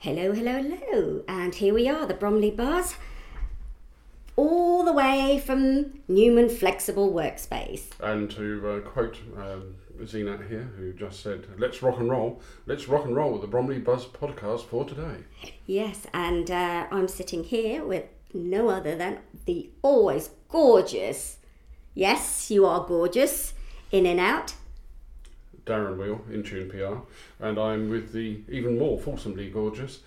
Hello, hello, hello. And here we are, the Bromley Buzz, all the way from Newman Flexible Workspace. And to uh, quote um, Zeenat here, who just said, let's rock and roll. Let's rock and roll with the Bromley Buzz podcast for today. Yes, and uh, I'm sitting here with no other than the always gorgeous, yes, you are gorgeous, in and out, Darren Weale, Intune PR, and I'm with the even more fulsomely gorgeous.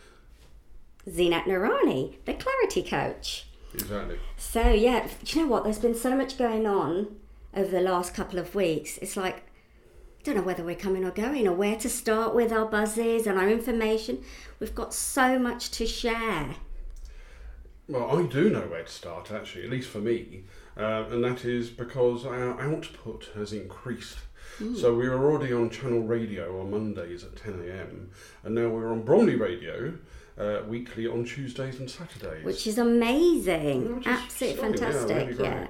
Zeenat Noorani, the clarity coach. Exactly. So, yeah, do you know what? There's been so much going on over the last couple of weeks. It's like, I don't know whether we're coming or going or where to start with our buzzes and our information. We've got so much to share. Well, I do know where to start, actually, at least for me, uh, and that is because our output has increased. So we were already on Channel Radio on Mondays at 10 a.m., and now we're on Bromley Radio uh, weekly on Tuesdays and Saturdays. which is amazing. Which is Absolutely yeah, fantastic. really. Yeah.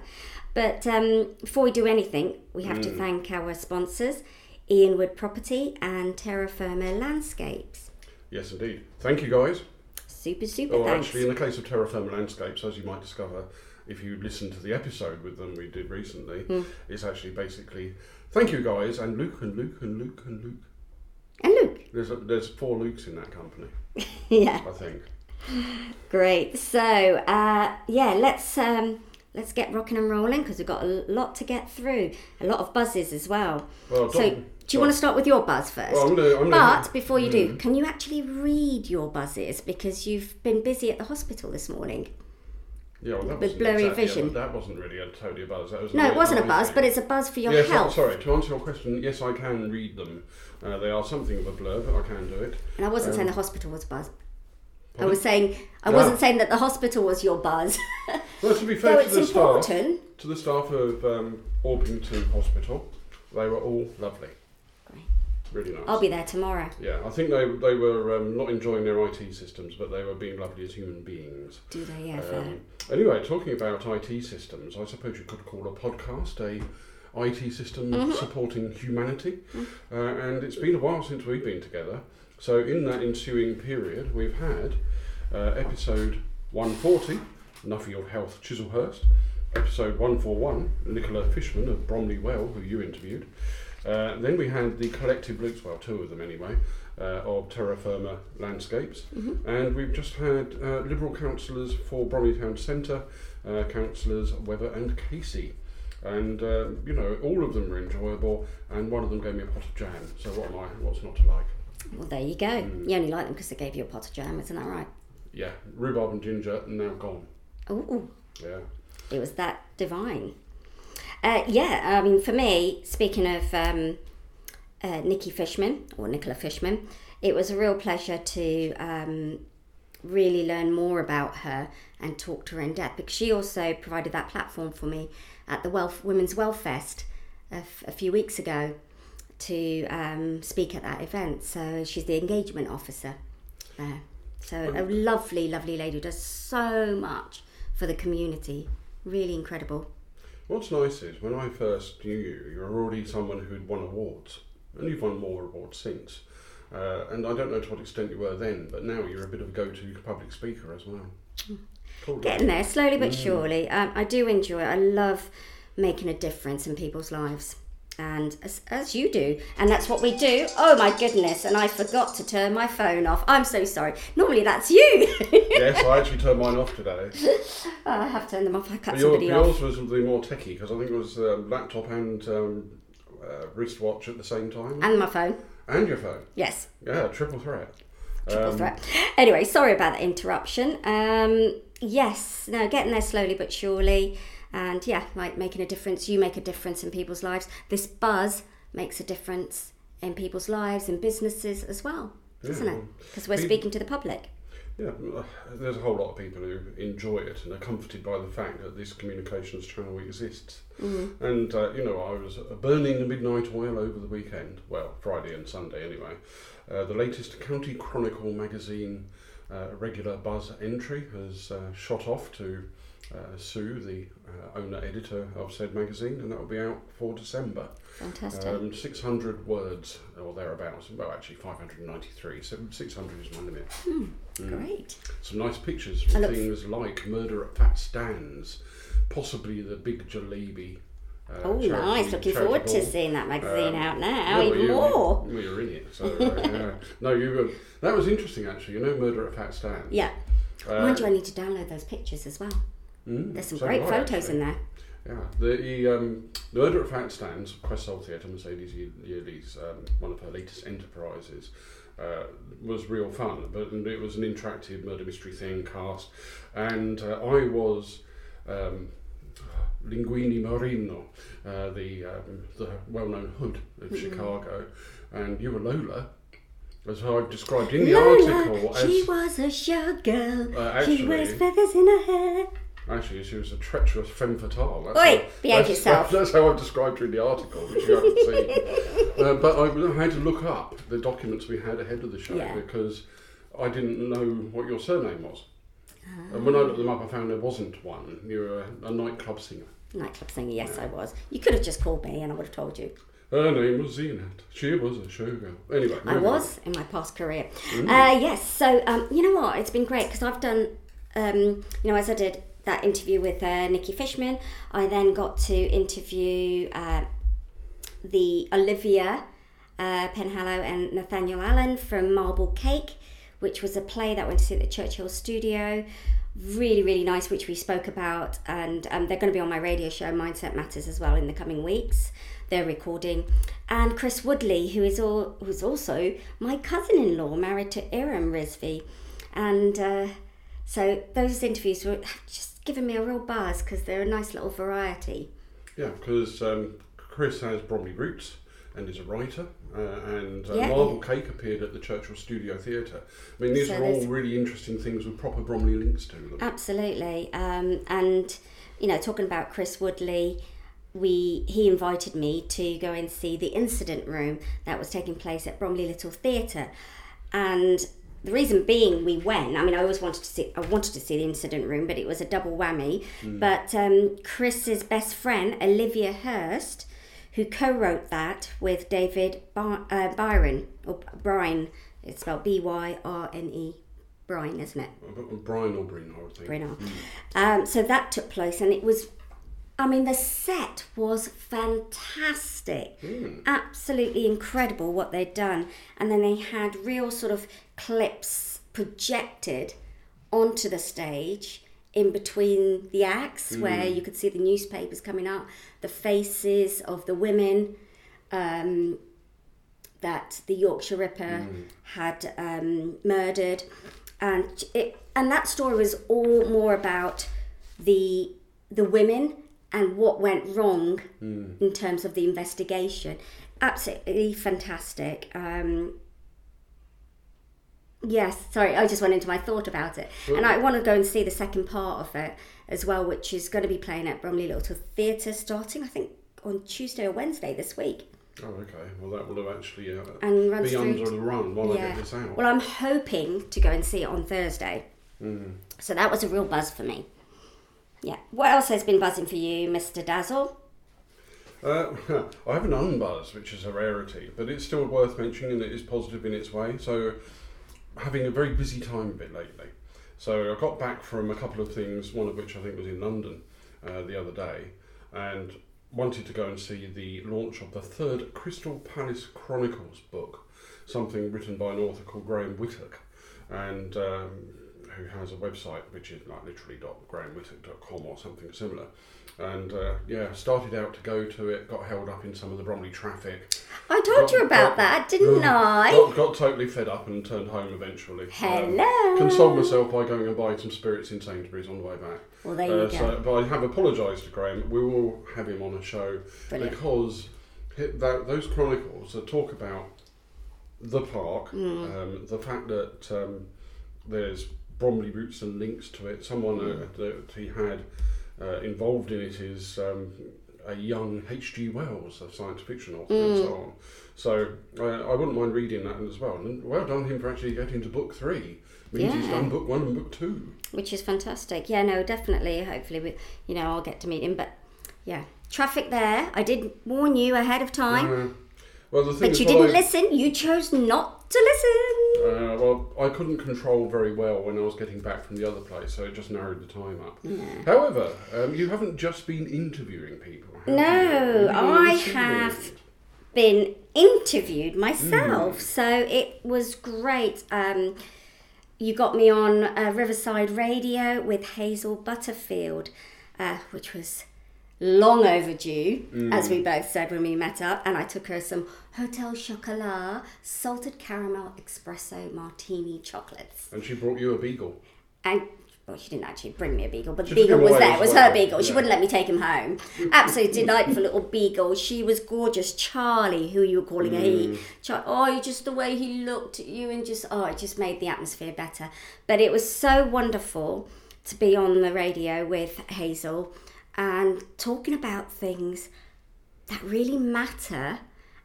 But um, before we do anything, we have Mm. to thank our sponsors, Ian Wood Property and Terra Firma Landscapes. Yes, indeed. Thank you, guys. Super, super Oh, thanks. actually, in the case of Terra Firma Landscapes, as you might discover if you listen to the episode with them we did recently, Hmm. it's actually basically thank you guys and Luke and Luke and Luke and Luke. and Luke. There's a, there's four Lukes in that company, yeah, I think. great. So uh, yeah, let's um, let's get rocking and rolling because we've got a lot to get through. A lot of buzzes as well. Well, So, do you want to start with your buzz first? Well, I'm gonna, I'm gonna, But before you do, can you actually read your buzzes because you've been busy at the hospital this morning? Yeah, well, that with blurry exactly vision. that wasn't really a totally a buzz. That was No, it wasn't a buzz, but it's a buzz for your yes, health. sorry. To answer your question, yes, I can read them. Uh, they are something of a blur, but I can do it. And I wasn't saying Um, the hospital was buzz. I was saying I No. wasn't saying that the hospital was your buzz. Well, to be fair to it's the staff, important. to the staff of um, Orpington Hospital, they were all lovely. Really nice. I'll be there tomorrow. Yeah, I think they they were um, not enjoying their IT systems, but they were being lovely as human beings. Do they? Yeah. Um, anyway, talking about IT systems, I suppose you could call a podcast a IT system Mm-hmm. supporting humanity, uh, and it's been a while since we've been together. So in that ensuing period, we've had uh, episode 140, Nuffield Health Chislehurst, episode 141, Nicola Fishman of Bromley Well, who you interviewed. Uh, then we had the collective Luke's, well, two of them anyway, uh, of Terra Firma Landscapes. And we've just had uh, Liberal councillors for Bromley Town Centre, uh, councillors Webber and Casey. And, uh, you know, all of them were enjoyable, and one of them gave me a pot of jam. So what am I, what's not to like? Well, there you go. Mm. You only like them because they gave you a pot of jam, isn't that right? Yeah, rhubarb and ginger, and now gone. Oh, Yeah. it was that divine. Uh, yeah, I mean, for me, speaking of um, uh, Nikki Fishman or Nicola Fishman, it was a real pleasure to um, really learn more about her and talk to her in depth because she also provided that platform for me at the Wealth Women's Wealth Fest a, f- a few weeks ago to um, speak at that event. So she's the engagement officer there. So a lovely, lovely lady who does so much for the community. Really incredible. What's nice is when I first knew you, you were already someone who'd won awards, and you've won more awards since. Uh, and I don't know to what extent you were then, but now you're a bit of a go-to public speaker as well. Cool. Getting there slowly but surely. Um, I do enjoy it. I love making a difference in people's lives. And as, as you do, and that's what we do. Oh my goodness! And I forgot to turn my phone off. I'm so sorry. Normally that's you. yes, I actually turned mine off today. I have turned them off. I cut But your, off. yours was the more techie because I think it was um, laptop and um, uh, wristwatch at the same time, And my phone. and your phone. Yes. Yeah, triple threat. triple Um, threat. Anyway, sorry about that interruption. Um, yes, no, getting there slowly but surely, and yeah, like making a difference. You make a difference in people's lives. This buzz makes a difference in people's lives and businesses as well, doesn't Yeah. it? Because we're People- speaking to the public. Yeah, there's a whole lot of people who enjoy it and are comforted by the fact that this communications channel exists. Mm-hmm. And, uh, you know, I was uh, burning the midnight oil over the weekend, well, Friday and Sunday anyway. Uh, the latest County Chronicle magazine uh, regular Buzz entry has uh, shot off to uh, Sue, the uh, owner editor of said magazine, and that will be out for December. Fantastic. Um, 600 words or thereabouts. Well, actually 593. So 600 is my limit. Great. Some nice pictures from things like Murder at Fat Stands, possibly the Big Jalebi. Uh, Oh, nice. Looking forward to seeing that magazine Um, out now, Yeah, even you- more. You, well, you're in it, so uh, yeah. No, you. were that was interesting actually. You know, Murder at Fat Stands. Yeah. Uh, Mind you, I need to download those pictures as well. Mm, There's some so great photos actually. in there. Yeah, the, the, um, the Murder at Fat Stands, Quest Soul Theatre, Mercedes Ye- Yearly's, um, one of her latest enterprises, uh, was real fun. But it was an interactive murder mystery thing cast, and uh, I was um, Linguini Marino, uh, the um, the well-known hood of Mm-hmm. Chicago, and you were Lola. As I've described in the Lola, article, she as was a showgirl. Uh, she wears feathers in her hair. Actually, she was a treacherous femme fatale. That's Oi, how, behave that's, yourself. That's how I've described her in the article, which you haven't seen. uh, but I had to look up the documents we had ahead of the show Yeah. because I didn't know what your surname was. And when I looked them up, I found there wasn't one. You were a, a nightclub singer. Nightclub singer, yes, I was. You could have just called me and I would have told you. Her name was Zeenat. She was a showgirl. Anyway, I moving on. was in my past career. Uh, yes, so um, you know what? It's been great because I've done, um, you know, as I did that interview with uh, Nikki Fishman, I then got to interview uh, the Olivia uh, Penhallow and Nathaniel Allen from Marble Cake, which was a play that went to see at the Churchill Studio. Really, really nice, which we spoke about, and um, they're going to be on my radio show Mindset Matters as well in the coming weeks. They're recording, and Chris Woodley, who is all, who's also my cousin-in-law, married to Iram Rizvi, and uh, so those interviews were just given me a real buzz because they're a nice little variety. Yeah, because um, Chris has Bromley roots and is a writer, uh, and uh, Yeah. Marble Cake appeared at the Churchill Studio Theatre. I mean, these So are all really interesting things with proper Bromley links to them. Absolutely. Um, and you know, talking about Chris Woodley, we he invited me to go and see the incident room that was taking place at Bromley Little Theatre, and the reason being we went. I mean, I always wanted to see. I wanted to see the incident room, but it was a double whammy. But um, Chris's best friend Olivia Hurst. Who co-wrote that with David By- uh, Byron or Brine? It's spelled B Y R N E, Brine, isn't it? Brian or Breen, I think. Brino. Um, so that took place, and it was, I mean, the set was fantastic, absolutely incredible what they'd done, and then they had real sort of clips projected onto the stage in between the acts where you could see the newspapers coming up, the faces of the women. Um, that the Yorkshire Ripper had um, murdered, and it and that story was all more about the the women and what went wrong in terms of the investigation. Absolutely fantastic. Um, yes, sorry, I just went into my thought about it, and I want to go and see the second part of it as well, which is going to be playing at Bromley Little Theatre starting, I think, on Tuesday or Wednesday this week. Oh, okay. Well, that will have actually uh, And be under the run while I get this out. Well, I'm hoping to go and see it on Thursday. So that was a real buzz for me. Yeah. What else has been buzzing for you, Mr. Dazzle? Uh, I have an unbuzz, which is a rarity, but it's still worth mentioning and it is positive in its way. So, having a very busy time a bit lately. So, I got back from a couple of things, one of which I think was in London uh, the other day, and wanted to go and see the launch of the third Crystal Palace Chronicles book, something written by an author called Graham Whittock, and um, who has a website which is like literally grahamwhittock.com or something similar. And uh, yeah, started out to go to it, got held up in some of the Bromley traffic. I told Got- you about got- that, didn't I? Got, got totally fed up and turned home eventually. Um, Hello. consoled myself by going and buying some spirits in Sainsbury's on the way back. Well, there you Uh, go. so, but I have apologised to Graham. We will have him on a show Brilliant. because that, those chronicles that talk about the park, Hmm. um, the fact that um, there's Bromley roots and links to it. Someone uh, Hmm. that he had uh, involved in it is um, a young H.G. Wells, a science fiction author, and so on. So uh, I wouldn't mind reading that as well. And well done him for actually getting to book three. Means he's done book one and book two. which is fantastic. Yeah, no, definitely. Hopefully, we, you know, I'll get to meet him. But yeah, traffic there. I did warn you ahead of time, Uh, well, the thing but you didn't I- listen. You chose not to listen. Uh, well, I couldn't control very well when I was getting back from the other place, so it just narrowed the time up. However, um, you haven't just been interviewing people. No, you? You've been I have. Been interviewed myself, so it was great. Um, you got me on uh, Riverside Radio with Hazel Butterfield, uh, which was long overdue, as we both said when we met up. And I took her some Hotel Chocolat salted caramel espresso martini chocolates. And she brought you a beagle. And well, she didn't actually bring me a beagle, but the She beagle was there. It was well. her beagle. She wouldn't let me take him home. Absolutely delightful little beagle. She was gorgeous. Charlie, who you were calling a Mm. he. Char- oh, just the way he looked at you and just, oh, it just made the atmosphere better. But it was so wonderful to be on the radio with Hazel and talking about things that really matter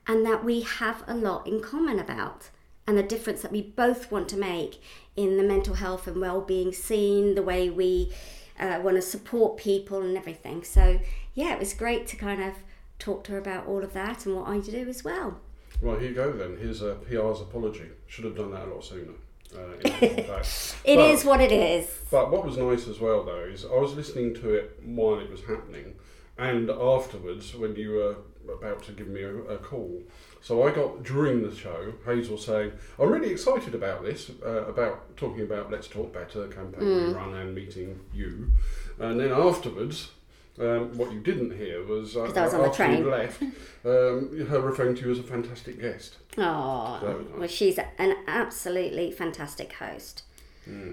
and that we have a lot in common about and the difference that we both want to make in the mental health and well-being scene the way we uh, want to support people and everything so yeah it was great to kind of talk to her about all of that and what i do as well Well, here you go then. Here's a PR's apology. Should have done that a lot sooner. Uh, in actual fact. It is what it is But what was nice as well, though, is I was listening to it while it was happening, and afterwards when you were about to give me a, a call. So I got during the show Hazel saying, "I'm really excited about this, uh, about talking about Let's Talk Better campaign we run and meeting you." And then afterwards. Um, what you didn't hear was uh, was on the after train. you left, um, her referring to you as a fantastic guest. Oh well she's an absolutely fantastic host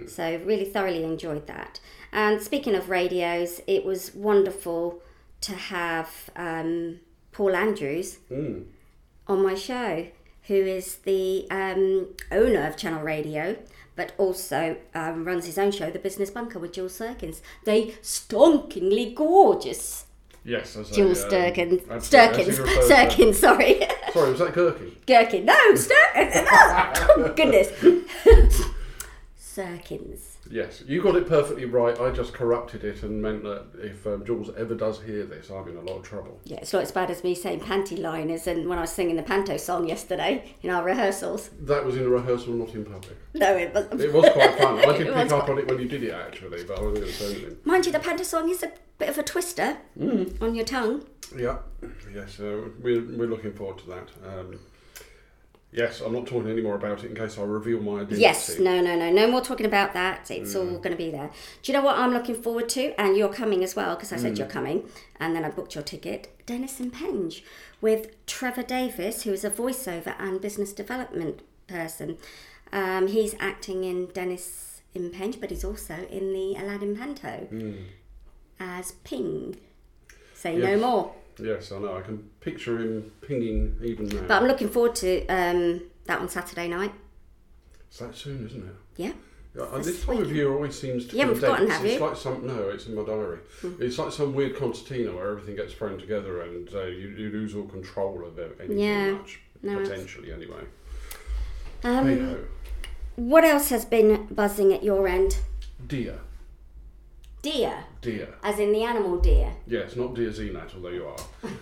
So really thoroughly enjoyed that. And speaking of radios, it was wonderful to have um, Paul Andrews Mm. on my show, who is the um, owner of Channel Radio, but also um, runs his own show, The Business Bunker, with Jules Sturkins. They stonkingly gorgeous. Yes, as Jules a, um, Sturkins. as- as Sturkins. he refers to- Sturkins, sorry. Sorry, was that Gherkin? Gherkin. No, Sturkins. Oh, goodness. Sturkins. Yes, you got it perfectly right. I just corrupted it and meant that if um, Jules ever does hear this, I'm in a lot of trouble. Yeah, it's not as bad as me saying panty liners and when I was singing the panto song yesterday in our rehearsals. That was in a rehearsal, not in public. No, it was. It was quite fun. I did pick up on it when you did it actually, but I wasn't going to say anything. Mind you, the panto song is a bit of a twister on your tongue. Yeah, yes, uh, we're, we're looking forward to that. Um, yes, I'm not talking any more about it in case I reveal my identity. Yes, no, no, no, no more talking about that. It's all mm. going to be there. Do you know what I'm looking forward to? And you're coming as well because I said mm. you're coming, and then I booked your ticket. Dennis and Penge with Trevor Davis, who is a voiceover and business development person. Um, he's acting in Dennis Impenge, but he's also in the Aladdin Panto mm. as Ping. Say no more. Yes, I know. I can picture him pinging even now. But I'm looking forward to um, that on Saturday night. it's that soon, isn't it? Yeah. Yeah, this time of year always seems to You haven't be forgotten, dates. have It's you? Like some no, it's in my diary. It's like some weird concertina where everything gets thrown together and uh, you, you lose all control of it, anything Yeah. much No, it's- potentially anyway. Um, hey What else has been buzzing at your end? deer, Deer, deer. as in the animal deer. Yes, not deer Zeenat, although you are.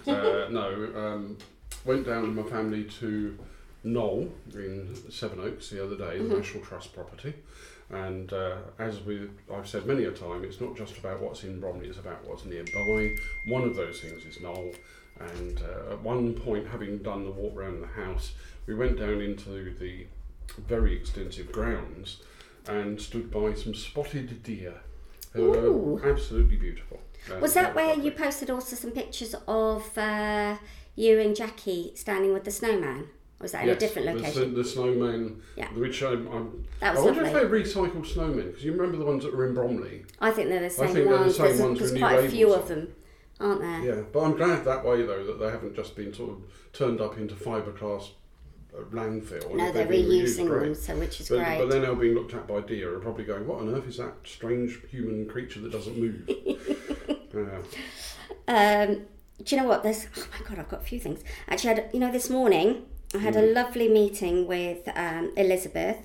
uh, no, um, went down with my family to Knole in Sevenoaks the other day, Mm-hmm. the National Trust property. And uh, as we, I've said many a time, it's not just about what's in Bromley, it's about what's nearby. One of those things is Knole. And uh, at one point, having done the walk around the house, we went down into the very extensive grounds and stood by some spotted deer. Who Ooh. were absolutely beautiful. Uh, Was that where lovely. you posted also some pictures of uh, you and Jackie standing with the snowman? Or was that in a different location? sn- The, snowman, Yeah. which I'm, I'm That I was wonder if lovely. they recycle snowmen because you remember the ones that were in Bromley. I think they're the same think they're the same there's ones there's quite a few of them, aren't there? Yeah, but I'm glad that way though that they haven't just been sort of turned up into fiberglass uh, landfill. and No, they're reused, reusing great. them, so which is But, great. but they're now being looked at by deer and probably going, what on earth is that strange human creature that doesn't move? uh, Um, do you know what? There's oh my god, I've got a few things. Actually, I had, you know, this morning I had a lovely meeting with um, Elizabeth,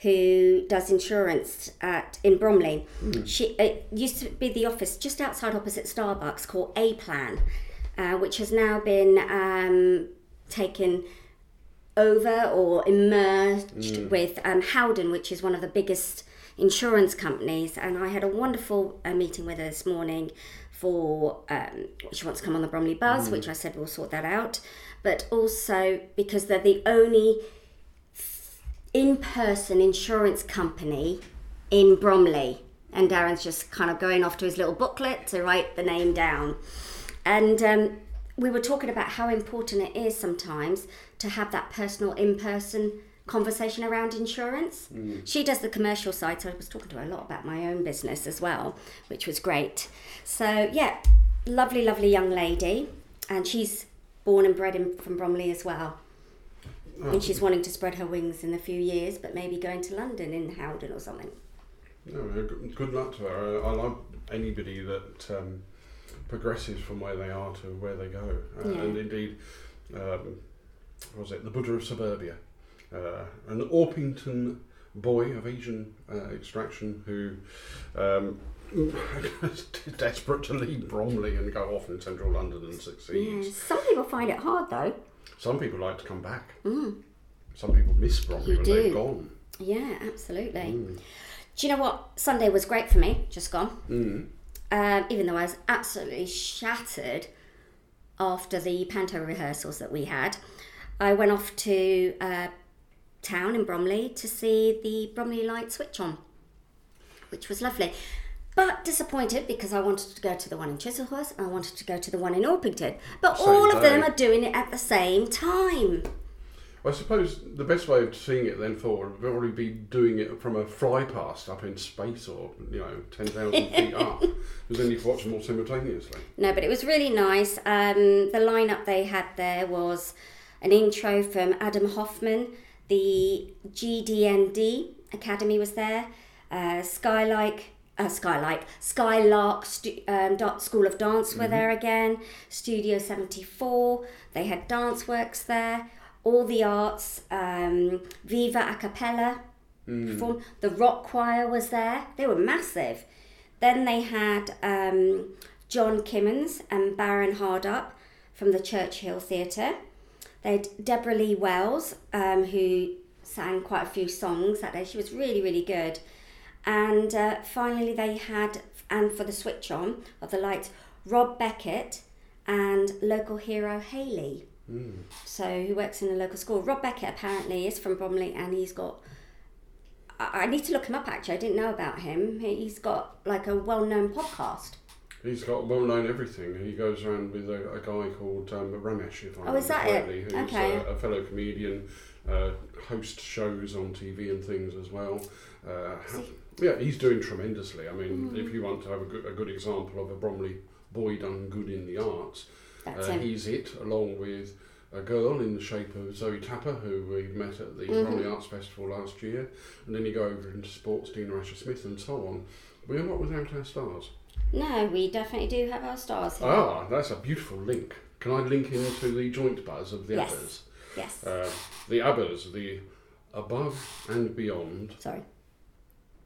who does insurance at in Bromley. She it used to be the office just outside opposite Starbucks called A Plan, uh, which has now been um, taken over or emerged with um, Howden, which is one of the biggest insurance companies. And I had a wonderful uh, meeting with her this morning for um, she wants to come on the Bromley Buzz, which I said we'll sort that out. But also because they're the only in-person insurance company in Bromley. And Darren's just kind of going off to his little booklet to write the name down. And um, we were talking about how important it is sometimes to have that personal in-person conversation around insurance. She does the commercial side, so I was talking to her a lot about my own business as well, which was great. So yeah, lovely, lovely young lady, and she's born and bred in, from Bromley as well. And she's wanting to spread her wings in a few years, but maybe going to London in Howden or something. No, good- good luck to her. I, I like anybody that um, progresses from where they are to where they go. Uh, Yeah. And indeed, um, what was it the Buddha of Suburbia? Uh, an Orpington boy of Asian uh, extraction who um, desperate to leave Bromley and go off in central London and Yeah. Some people find it hard though. Some people like to come back. Some people miss Bromley You when do. they've gone. Yeah, absolutely. Mm. Do you know what? Sunday was great for me, just gone. Mm. Um, even though I was absolutely shattered after the panto rehearsals that we had, I went off to uh, town in Bromley to see the Bromley Light switch on, which was lovely. But disappointed because I wanted to go to the one in Chislehurst and I wanted to go to the one in Orpington. But Same all of them are doing it at the same time. I suppose the best way of seeing it then forward would probably be doing it from a fly past up in space or, you know, 10,000 feet up. Because then you can watch them all simultaneously. No, but it was really nice. Um, the lineup they had there was an intro from Adam Hoffman, the GDND Academy was there, uh, Skylark, uh, Skylark, Skylark stu- um, School of Dance were there again, Studio 74, they had Dance Works there, all the arts, um, Viva a cappella performed, the rock choir was there, they were massive. Then they had um, John Kimmons and Baron Hardup from the Churchill Theatre. They had Deborah Lee Wells, um, who sang quite a few songs that day. She was really, really good. And uh, finally, they had, and for the switch on of the lights, Rob Beckett and local hero Haley. So, who works in a local school. Rob Beckett apparently is from Bromley and he's got I I need to look him up actually. I didn't know about him. He's got like a well known podcast. He's got well known everything. He goes around with a, a guy called um, Romesh, if I Oh, is remember that it? correctly, who's Okay. uh, a fellow comedian, uh, hosts shows on TV and things as well. Uh, yeah, he's doing tremendously. I mean, Hmm. if you want to have a good, a good example of a Bromley boy done good in the arts, uh, he's it, along with a girl in the shape of Zoe Tapper, who we met at the Mm-hmm. Bromley Arts Festival last year, and then you go over into sports, Dina Asher Smith, and so on. We are not without our stars. No, we definitely do have our stars here. Ah, that's a beautiful link. Can I link into the joint buzz of the Yes. Abbas? Yes. Uh, the Abbas, the above and beyond. Sorry.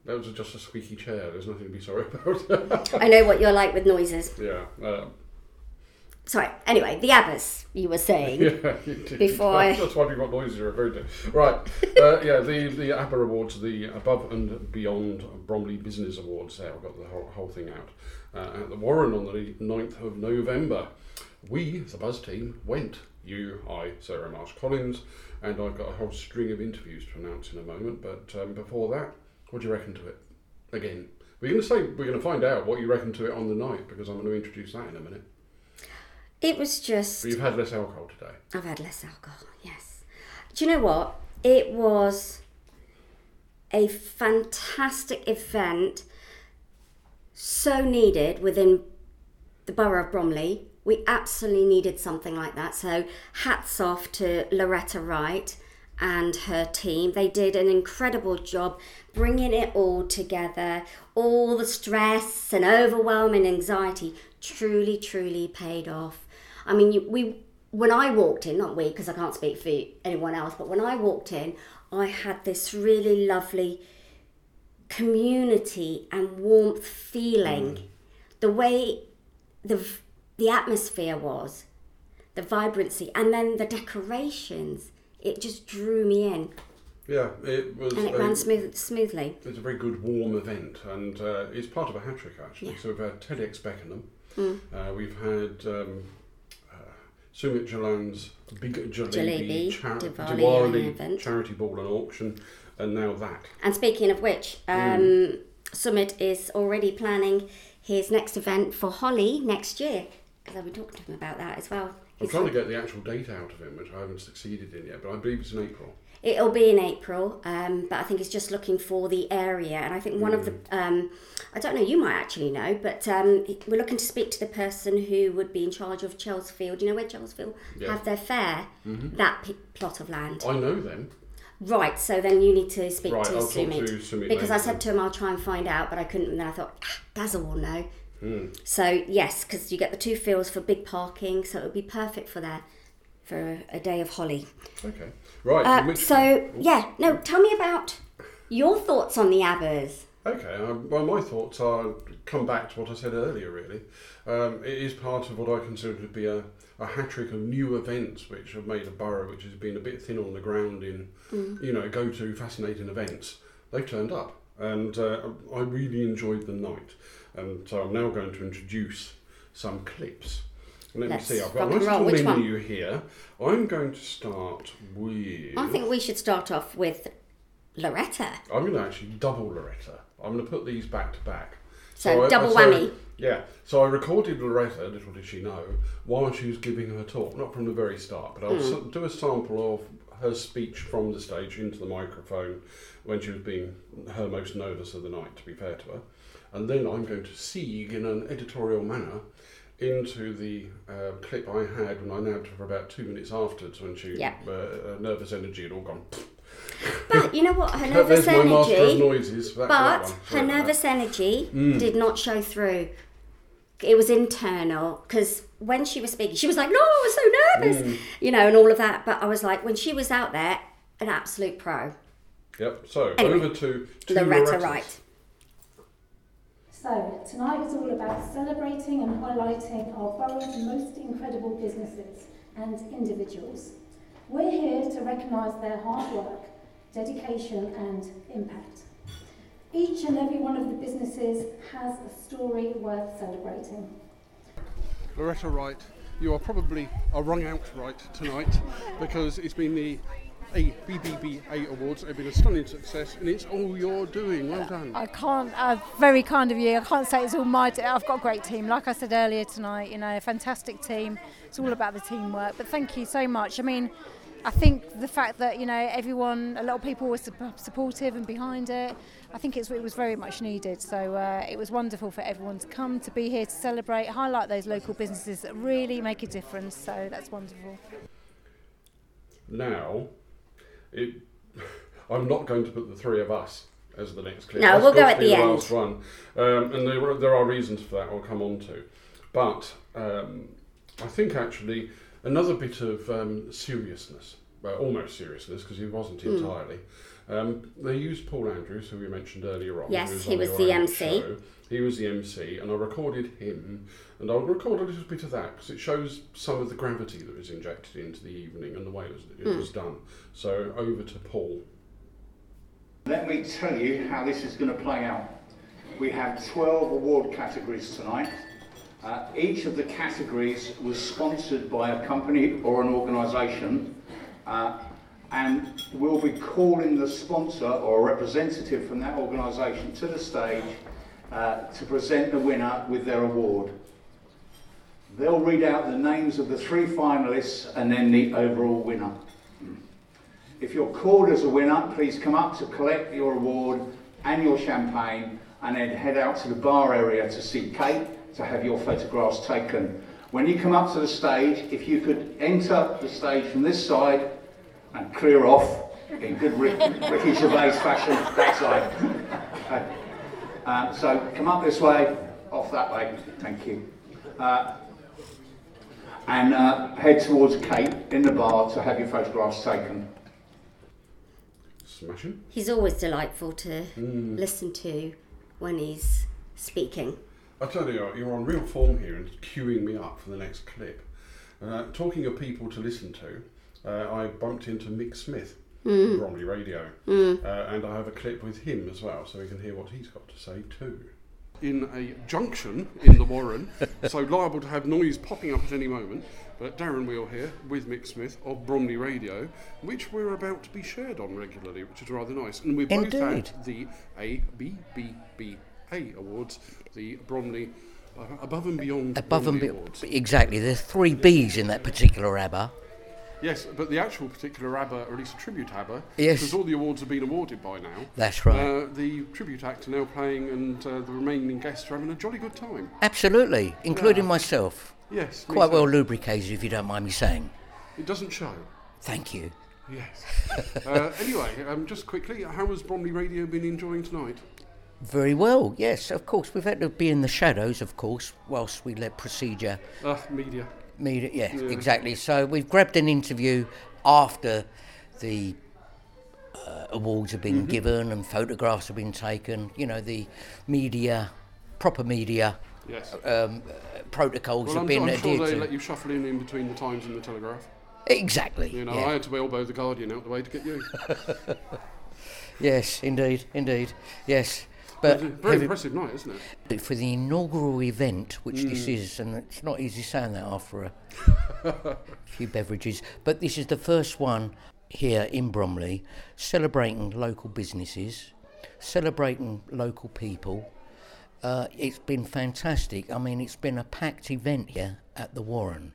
That was just a squeaky chair. There's nothing to be sorry about. I know what you're like with noises. yeah. Uh, Sorry. Anyway, the Abbas, you were saying. yeah. you did. Before I- That's why we've got noises good. Right. Uh, yeah. The the ABBA Awards, the Above and Beyond Bromley Business Awards. There, I've got the whole, whole thing out uh, at the Warren on the 9th of November. We, the Buzz team, went. You, I, Sarah Marsh-Collings, and I've got a whole string of interviews to announce in a moment. But um, before that, what do you reckon to it? Again, we're going to say we're going to find out what you reckon to it on the night because I'm going to introduce that in a minute. It was just. But you've had less alcohol today. I've had less alcohol, yes. Do you know what? It was a fantastic event, so needed within the borough of Bromley. We absolutely needed something like that. So, hats off to Lauretta Wright and her team. They did an incredible job bringing it all together. All the stress and overwhelming anxiety truly, truly paid off. I mean, you, we when I walked in, not we, because I can't speak for anyone else, but when I walked in, I had this really lovely community and warmth feeling. Mm. The way the the atmosphere was, the vibrancy, and then the decorations. It just drew me in, Yeah, it was. and it a- ran smooth, smoothly. It's a very good warm event, and uh, it's part of a hat trick actually. Yeah. So we've had TEDx Beckenham, Mm. uh, we've had um, Sumit Jalan's Big Jalebi, Jalebi, cha- Diwali Diwali event. charity ball and auction, and now that. And speaking of which, um, Mm. Sumit is already planning his next event for Holi next year. Because I've been talking to him about that as well. I'm trying to get the actual date out of him, which I haven't succeeded in yet, but I believe it's in April. It'll be in April, um, but I think it's just looking for the area. And I think one of the, Mm. um, I don't know, you might actually know, but um, we're looking to speak to the person who would be in charge of Chelsfield. You know where Chelsfield Yeah. have their fair? That p- plot of land. I know them. Right, so then you need to speak Right, to I'll Sumit. to Sumit because I said to him I'll try and find out, but I couldn't. And then I thought, ah, Dazzle will know. Hmm. So yes, because you get the two fields for big parking, so it would be perfect for that for a day of Holi. Okay. Right. Uh, so yeah, no, tell me about your thoughts on the Abbas. Okay, um, well, my thoughts are come back to what I said earlier. Really, um, it is part of what I consider to be a, a hat trick of new events which have made a borough which has been a bit thin on the ground in, you know, go to fascinating events. They've turned up, and uh, I really enjoyed the night. And so I'm now going to introduce some clips. Let Let's me see. I've got a nice little Which one? menu here. I'm going to start with. I think we should start off with Lauretta. I'm going to actually double Lauretta. I'm going to put these back to back. So I- double so- whammy. Yeah. So I recorded Lauretta, little did she know, while she was giving her talk. Not from the very start, but I'll hmm. s- do a sample of her speech from the stage into the microphone when she was being her most nervous of the night, to be fair to her. And then I'm going to sieg in an editorial manner into the uh, clip I had when I nabbed her for about two minutes afterwards when she, Yeah. uh, her nervous energy had all gone. But you know what? Her nervous my master of energy. noises. That, But that her nervous energy Mm. did not show through. It was internal because when she was speaking, she was like, "No, I was so nervous," Mm. you know, and all of that. But I was like, when she was out there, an absolute pro. Yep. So Anyway, over to, to Lauretta. Wright. So, tonight is all about celebrating and highlighting our borough's most incredible businesses and individuals. We're here to recognise their hard work, dedication, and impact. Each and every one of the businesses has a story worth celebrating. Lauretta Wright, you are probably a rung out right tonight because it's been the A BBBA Awards. It's been a stunning success, and it's all you're doing. Well done. I can't. Uh, very kind of you. I can't say it's all my. I've got a great team. Like I said earlier tonight, you know, a fantastic team. It's all about the teamwork. But thank you so much. I mean, I think the fact that you know everyone, a lot of people were sup- supportive and behind it. I think it's, it was very much needed. So uh, it was wonderful for everyone to come to be here to celebrate, highlight those local businesses that really make a difference. So that's wonderful. Now, it, I'm not going to put the three of us as the next clip. No, That's we'll go at the end. last one, um, and there are, there are reasons for that. I'll come on to, but um, I think actually another bit of um, seriousness, well, almost seriousness, because he wasn't Hmm. entirely. Um, they used Paul Andrews, who we mentioned earlier on. Yes, who he on was the MC. show. He was the MC, and I recorded him, and I'll record a little bit of that because it shows some of the gravity that was injected into the evening and the way it was, it Hmm. was done. So over to Paul. Let me tell you how this is going to play out. We have 12 award categories tonight. Uh, each of the categories was sponsored by a company or an organisation, uh, and we'll be calling the sponsor or a representative from that organisation to the stage uh, to present the winner with their award. They'll read out the names of the three finalists and then the overall winner. If you're called as a winner, please come up to collect your award and your champagne and then head out to the bar area to see Kate to have your photographs taken. When you come up to the stage, if you could enter the stage from this side and clear off in good Ricky Gervais fashion, that side. Okay. Uh, so come up this way, off that way. Thank you. Uh, and uh, head towards Kate in the bar to have your photographs taken. Smashing. He's always delightful to listen to when he's speaking. I tell you, what, you're on real form here and queuing me up for the next clip. Uh, talking of people to listen to, uh, I bumped into Mick Smith, from Bromley Radio, uh, and I have a clip with him as well, so we can hear what he's got to say too. In a junction in the Warren, so liable to have noise popping up at any moment. But Darren Weale here with Mick Smith of Bromley Radio, which we're about to be shared on regularly, which is rather nice. And we've both Indeed. had the ABBBA Awards, the Bromley uh, Above and Beyond Above and Bromley beyond. Awards. Exactly. There's three B's in that particular ABBA. Yes, but the actual particular ABBA, or at least a tribute ABBA, Yes. because all the awards have been awarded by now. That's right. Uh, the tribute act are now playing, and uh, the remaining guests are having a jolly good time. Absolutely, including Yeah. myself. Yes, Quite well too. lubricated, if you don't mind me saying. It doesn't show. Thank you. Yes. uh, anyway, um, just quickly, how has Bromley Radio been enjoying tonight? Very well, yes, of course. We've had to be in the shadows, of course, whilst we let procedure Uh, media. Meet. Yeah, Yeah. exactly. So we've grabbed an interview after the uh, awards have Mm-hmm. been given and photographs have been taken. You know, the media, proper media Yes. um, uh, protocols Well, have I'm, been I'm sure they to. let you shuffle in in between the Times and the Telegraph. Exactly. You know, yeah. I had to elbow the Guardian out the way to get you. Yes, indeed, indeed. Yes. But a very impressive night, isn't it? for the inaugural event, which Mm. this is, and it's not easy saying that after a few beverages, but this is the first one here in Bromley, celebrating local businesses, celebrating local people. Uh, it's been fantastic. I mean, it's been a packed event here at the Warren.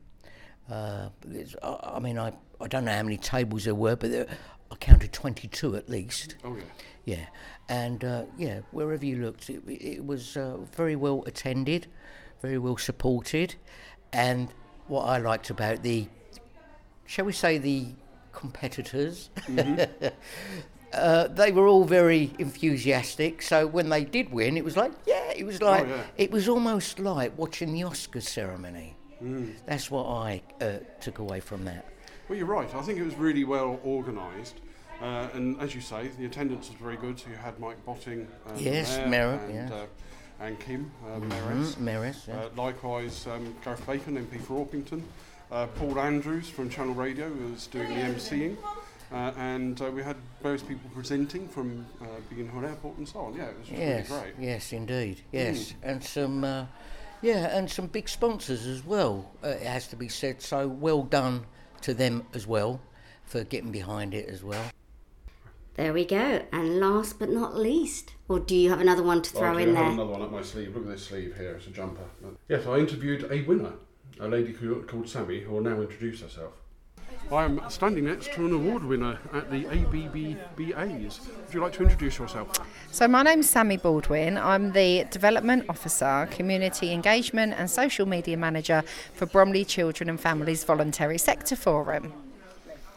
Uh, it's- I I mean, I, I don't know how many tables there were, but there, I counted 22 at least. Oh, yeah. Yeah, and uh, yeah, wherever you looked, it, it was uh, very well attended, very well supported, and what I liked about the, shall we say, the competitors, uh, they were all very enthusiastic. So when they did win, it was like, yeah, it was like, yeah. it was almost like watching the Oscars ceremony. That's what I uh, took away from that. Well, you're right. I think it was really well organised. Uh, and as you say, the attendance was very good. So you had Mike Botting, uh, Yes, Merritt, and, yeah. uh, and Kim uh, Merris. Mm, Maris, yeah. Uh, likewise, um, Gareth Bacon, MP for Orpington. Uh, Paul Andrews from Channel Radio was doing the MCing. Uh, and uh, we had various people presenting from uh, Biggin Airport and so on. Yeah, it was just Yes, really great. yes, indeed, yes, and some, uh, yeah, and some big sponsors as well. Uh, it has to be said. So well done to them as well for getting behind it as well. There we go. And last but not least, or do you have another one to throw oh, I do in have there? another one up my sleeve. Look at this sleeve here. It's a jumper. Yes, I interviewed a winner, a lady called called Sammy, who will now introduce herself. I am standing next to an award winner at the ABBBAs. Would you like to introduce yourself? So, my name's Sammy Baldwin. I'm the Development Officer, Community Engagement and Social Media Manager for Bromley Children and Families Voluntary Sector Forum.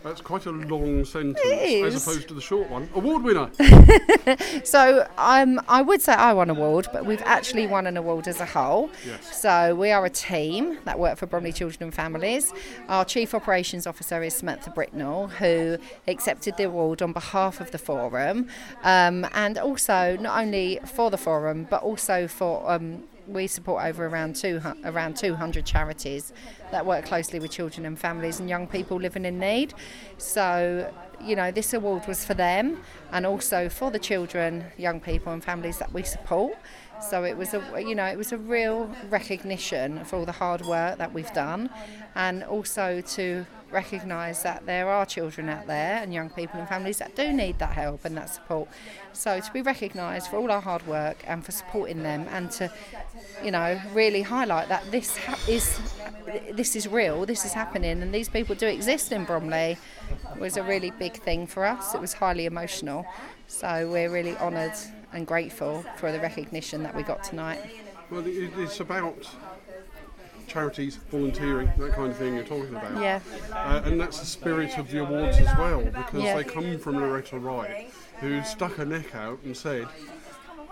That's quite a long sentence as opposed to the short one. Award winner. So, um, I would say I won an award, but we've actually won an award as a whole. Yes. So, we are a team that work for Bromley Children and Families. Our Chief Operations Officer is Samantha Britnell, who accepted the award on behalf of the forum, um, and also not only for the forum, but also for. Um, we support over around two around 200 charities that work closely with children and families and young people living in need. So, you know, this award was for them and also for the children, young people, and families that we support. So it was a, you know, it was a real recognition for all the hard work that we've done, and also to recognise that there are children out there and young people and families that do need that help and that support. So to be recognised for all our hard work and for supporting them, and to, you know, really highlight that this ha- is this is real, this is happening, and these people do exist in Bromley was a really big thing for us. It was highly emotional. So we're really honoured and grateful for the recognition that we got tonight. Well, it's about charities, volunteering, that kind of thing you're talking about. Yeah. Uh, and that's the spirit of the awards as well, because Yeah. they come from Lauretta Wright, who stuck her neck out and said,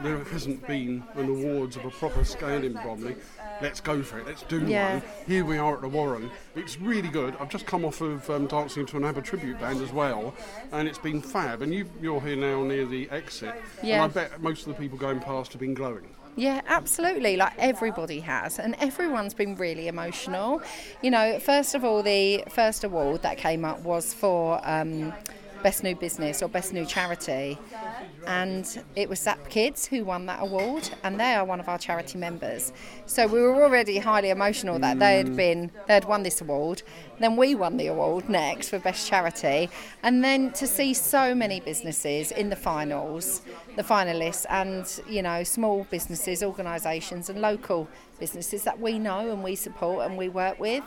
there hasn't been an awards of a proper scale in Bromley. Let's go for it. Let's do Yeah. one. Here we are at the Warren. It's really good. I've just come off of um, dancing to an ABBA tribute band as well, and it's been fab. And you, you're here now near the exit, Yeah. and I bet most of the people going past have been glowing. Yeah, absolutely. Like everybody has, and everyone's been really emotional. You know, first of all, the first award that came up was for um, Best New Business or Best New Charity, and it was Zap Kids who won that award, and they are one of our charity members. So we were already highly emotional that they had been they had won this award. Then we won the award next for Best Charity, and then to see so many businesses in the finals, the finalists, and you know small businesses, organisations, and local businesses that we know and we support and we work with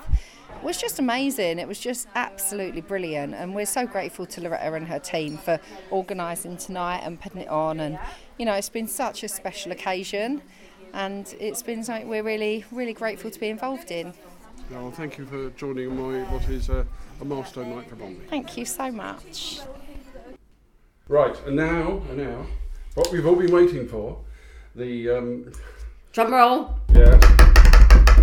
was just amazing. It was just absolutely brilliant, and we're so grateful to Lauretta and her team for organising tonight and putting it on. And you know, it's been such a special occasion, and it's been something we're really, really grateful to be involved in. Well, thank you for joining my what is a, a milestone night for Bromley. Thank you so much. Right, and now, and now, what we've all been waiting for, the um, Drum roll. yes,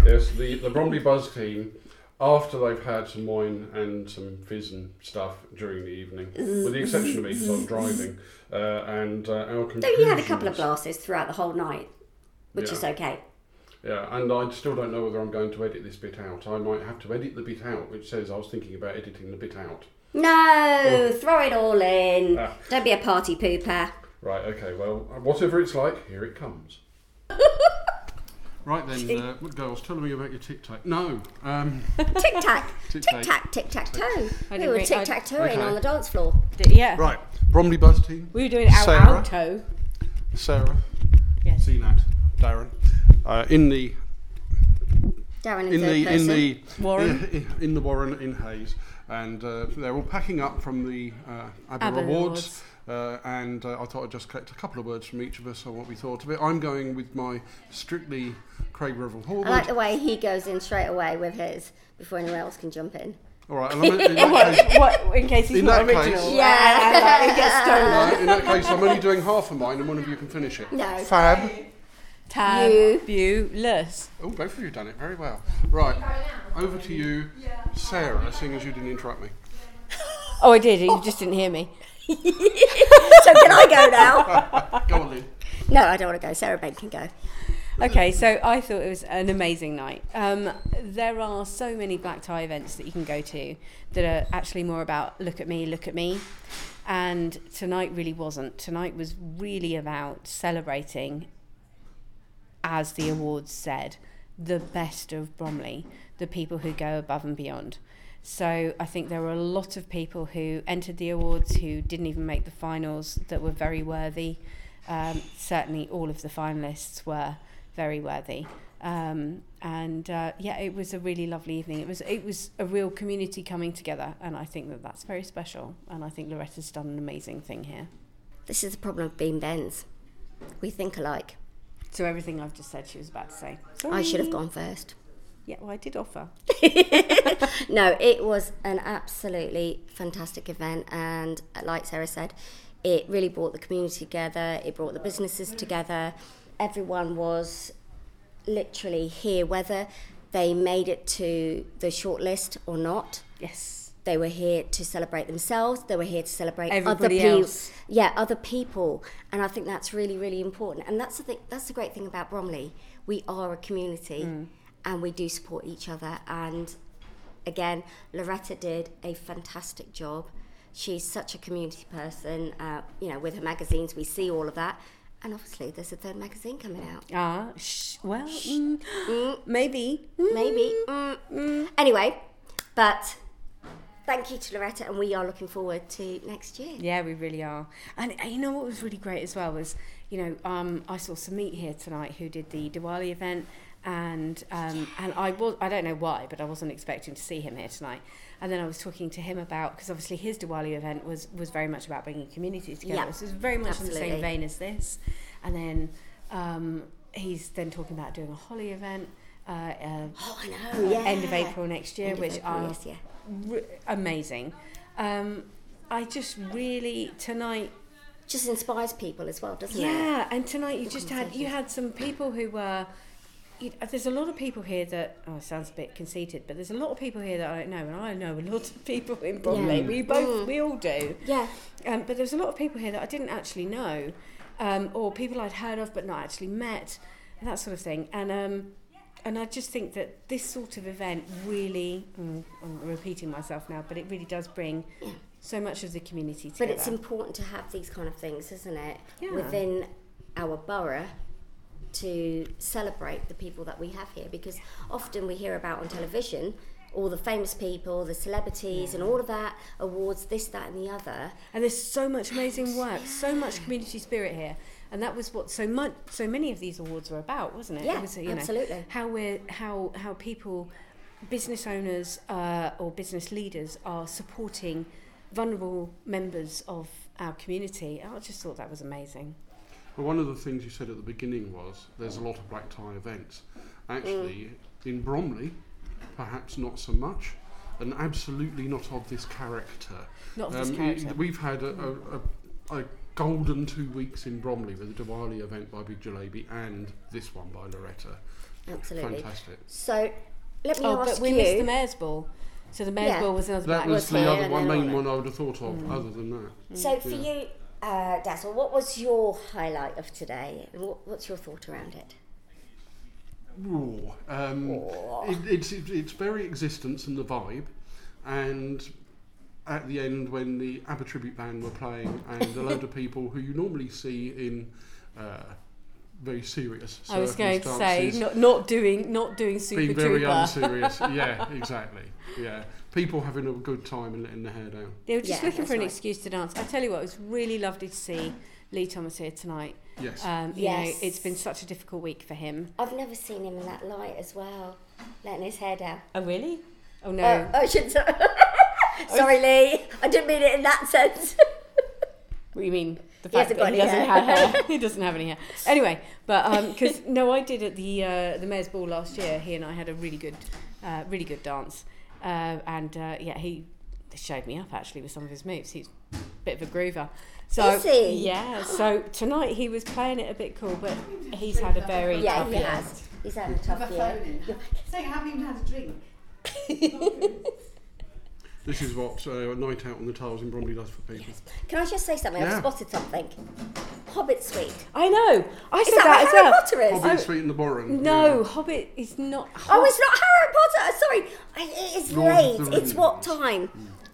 yes, the the Bromley Buzz team. After they've had some wine and some fizz and stuff during the evening, with the exception of me because I was driving, uh, and uh, our No, you had a couple of glasses throughout the whole night, which Yeah. is okay. Yeah, and I still don't know whether I'm going to edit this bit out. I might have to edit the bit out, which says I was thinking about editing the bit out. No, throw it all in. Ah. Don't be a party pooper. Right, okay, well, whatever it's like, here it comes. right then, uh, girls, tell me about your tic tac. No, um, Tic tac, tic Tic-tac. tac, tic tac toe. We were re- I- tic tac toeing Okay. on the dance floor. D- yeah. right, Bromley Buzz team. We were doing our Sarah? alto. Sarah, Yes. Zeenat, Darren, uh, in the Darren in, in third the in the Warren. in, in the Warren in Hayes, and uh, they're all packing up from the uh, ABBA, ABBA Awards. Uh, and uh, I thought I'd just collect a couple of words from each of us on what we thought of it. I'm going with my strictly Craig Revel Horwood. I like the way he goes in straight away with his before anyone else can jump in. All right, and I'm, in, that case, what, in case he's In not that case- original. Yeah. And, it gets stolen. right, in that case, I'm only doing half of mine, and one of you can finish it. No. Fab. Tabulous. Oh, both of you done it very well. Right, over to you, Sarah. Seeing as you didn't interrupt me. Oh, I did. You just didn't hear me. so can I go now? Go on, Lynn. No, I don't want to go. Sarah Ben can go. Okay, so I thought it was an amazing night. Um, there are so many black tie events that you can go to that are actually more about look at me, look at me. And tonight really wasn't. Tonight was really about celebrating, as the awards said, the best of Bromley, the people who go above and beyond. So I think there were a lot of people who entered the awards who didn't even make the finals that were very worthy. Um, certainly, all of the finalists were very worthy. Um, and uh, yeah, it was a really lovely evening. It was it was a real community coming together, and I think that that's very special. And I think Lauretta's done an amazing thing here. This is the problem of being Ben's. We think alike. So everything I've just said, she was about to say. I should have gone first. Yeah, well, I did offer. no, it was an absolutely fantastic event, and uh, like Sarah said, it really brought the community together. It brought the businesses together. Everyone was literally here, whether they made it to the shortlist or not. Yes. They were here to celebrate themselves. They were here to celebrate Everybody other people. else. Yeah, other people, and I think that's really, really important. And that's the thing. That's the great thing about Bromley. We are a community, Mm. And we do support each other. And again, Lauretta did a fantastic job. She's such a community person. Uh, you know, with her magazines, we see all of that. And obviously, there's a third magazine coming out. Ah, sh- well, mm, maybe. Maybe. Mm. Anyway, but thank you to Lauretta, and we are looking forward to next year. Yeah, we really are. And uh, you know what was really great as well was, you know, um, I saw Sumit here tonight who did the Diwali event, and um, and I was I don't know why, but I wasn't expecting to see him here tonight. And then I was talking to him about because obviously his Diwali event was was very much about bringing communities together. Yeah, so it was very much in the same vein as this. And then um, he's then talking about doing a Holi event. Uh, uh, Oh, I know. Yeah. end of April next year, End which April, are yes, yeah. re- amazing. Um, I just really tonight just inspires people as well, doesn't it? Yeah, and tonight you just had you had some people who were. You, there's a lot of people here that oh, it sounds a bit conceited, but there's a lot of people here that I don't know, and I know a lot of people in Bromley. Yeah. We both Mm. we all do. Yeah. Um, but there's a lot of people here that I didn't actually know, um, or people I'd heard of but not actually met, and that sort of thing. And um, and I just think that this sort of event really, mm, I'm repeating myself now, but it really does bring Yeah. so much of the community together. But it's important to have these kind of things, isn't it? Yeah. Within our borough to celebrate the people that we have here because often we hear about on television all the famous people, the celebrities, and all of that awards, this, that, and the other. And there's so much amazing work, so much community spirit here, and that was what so much, so many of these awards were about, wasn't it? Yeah, it was, you know, absolutely. how we're how how people, business owners uh, or business leaders are supporting vulnerable members of our community. I just thought that was amazing. Well, one of the things you said at the beginning was there's a lot of black tie events. Actually, in Bromley, perhaps not so much, and absolutely not of this character. Not of this Um, character. We've had a, a, a, a golden two weeks in Bromley with the Diwali event by Big Jalebi and this one by Lauretta. Absolutely. Fantastic. So let me Oh, ask but we you. missed the mayor's ball. So the mayor's Yeah. ball was another That black was was the other one, main one I would have thought of, Mm. other than that. so for you, uh, Dazzle, what was your highlight of today? What, what's your thought around it? Ooh, um, it, it's it, its very existence and the vibe, and at the end when the ABBA tribute band were playing, and a load of people who you normally see in uh, very serious I was going to say not, not doing not doing super being very trooper. unserious. yeah, exactly. Yeah, people having a good time and letting their hair down. They were just Yeah, looking for an right. excuse to dance. I tell you what, it was really lovely to see Lee Thomas here tonight. Yes. Um, you Yes. know, it's been such a difficult week for him. I've never seen him in that light as well, letting his hair down. Oh really? Oh no. Uh, I should. Sorry, Lee. I didn't mean it in that sense. What do you mean? The He fact hasn't that he any doesn't hair. have hair. he doesn't have any hair. Anyway, but because no, I did at the uh, the mayor's ball last year. He and I had a really good, uh, really good dance, uh, and uh, yeah, he showed me up actually with some of his moves. He's a bit of a groover. So Is he? yeah. So tonight he was playing it a bit cool, but he's had a very yeah, tough he year. has. He's had a tough year. Saying I haven't even had a drink. This is what uh, a night out on the tiles in Bromley does for people. Can I just say something? Yeah. I've spotted something. Hobbit Suite. I know. I Is said that, that, what as Harry well. Potter is? Hobbit Suite in the Boron. No, yeah. Hobbit is not. Oh, it's not Harry Potter. Sorry, I- it's Lord late. the It's what Rings. time?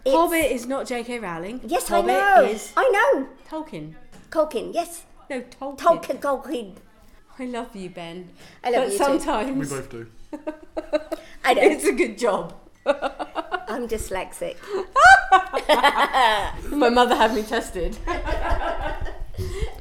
It's- Hobbit is not J.K. Rowling. Yes, Hobbit I know. is I know. Tolkien. Tolkien. Yes, No, Tolkien. Tolkien. Tolkien. I love you, Ben. I love but you too. We both do. I know. it's a good job. I'm dyslexic. My mother had me tested.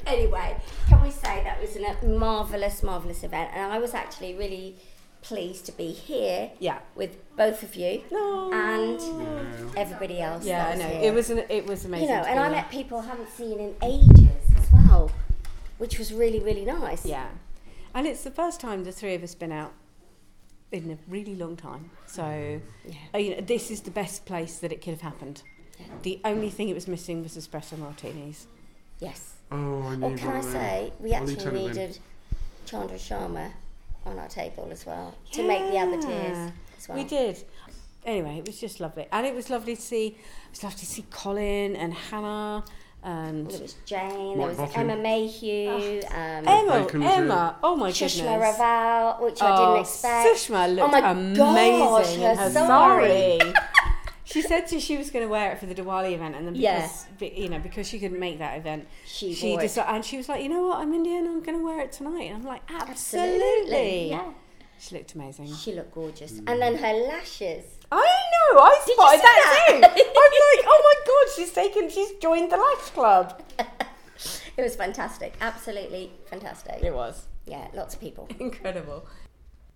anyway, can we say that was a uh, marvelous, marvelous event, and I was actually really pleased to be here Yeah. with both of you No. and Yeah. everybody else. Yeah, I know. here. It was an, it was amazing. you know, and I met people I haven't seen in ages as well, which was really, really nice. Yeah, and it's the first time the three of us been out in a really long time. So, Yeah. uh, you know, this is the best place that it could have happened. Yeah. The only thing it was missing was espresso martinis. Yes. Oh, I knew Oh, can I say we I'll actually ten of needed Chandra Sharma on our table as well to make the other Yeah. tiers as well. We did. Anyway, it was just lovely, and it was lovely to see. It was lovely to see Colin and Hannah and There was Jane, Mike there was Bottom. Emma Mayhew, um, Emma. Emma, oh my Shushma goodness. Raval, which I Oh, didn't expect. Sushma looked oh my amazing gosh, her her sari. sari. she said to, she was going to wear it for the Diwali event, and then because Yeah. be- you know because she couldn't make that event, She, she wore it. decided, and she was like, you know what, I'm Indian, I'm going to wear it tonight. And I'm like, absolutely. Absolutely. Yeah. She looked amazing. She looked gorgeous. And then her lashes. I know, I Did you spotted see that, that? too. I'm like, oh my god, she's taken, she's joined the Life Club. It was fantastic. Absolutely fantastic. It was Yeah, lots of people. incredible.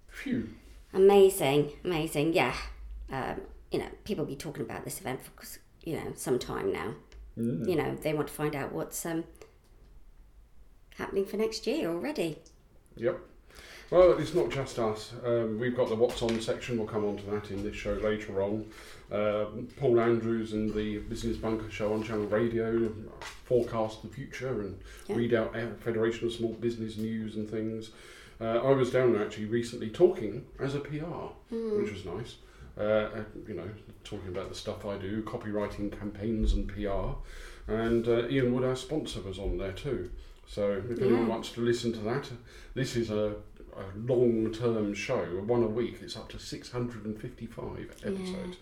Phew. Amazing, amazing. Yeah. Um, you know, people be talking about this event for you know some time now. Mm. You know, they want to find out what's um, happening for next year already. Yep. Well, it's not just us. Um, we've got the What's On section. We'll come on to that in this show later on. Um, Paul Andrews and the Business Bunker show on Channel Radio, forecast the future and Yeah. read out Federation of Small Business news and things. Uh, I was down there actually recently talking as a PR, which was nice. Uh, uh, you know, talking about the stuff I do, copywriting campaigns and PR. And uh, Ian Wood, our sponsor, was on there too. So if anyone Yeah. wants to listen to that, this is a, a long-term show, one a week. It's up to 655 episodes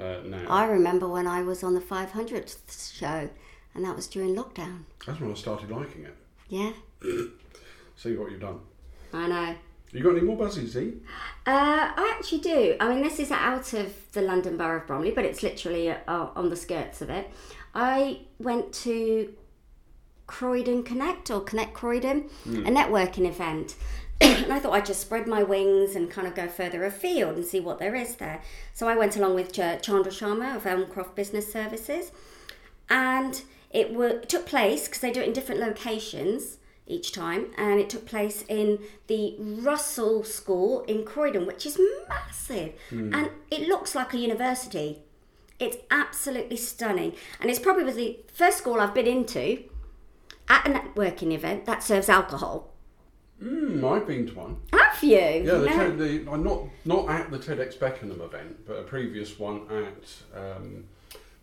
uh. I remember when I was on the 500th show, and that was during lockdown. That's when I started liking it. Yeah, See what you've done. I know. You got any more buzzies, Z? Uh, I actually do. I mean, this is out of the London Borough of Bromley, but it's literally uh, on the skirts of it. I went to Croydon Connect or Connect Croydon, a networking event. And I thought I'd just spread my wings and kind of go further afield and see what there is there. So I went along with Ch- Chandra Sharma of Elmcroft Business Services. And it were, took place, because they do it in different locations each time, and it took place in the Russell School in Croydon, which is massive. Hmm. And it looks like a university. It's absolutely stunning. And it's probably the first school I've been into at a networking event that serves alcohol. Mm, I've been to one. Have you? Yeah, the, No. Ted, the I'm not not at the TEDx Beckenham event, but a previous one at um,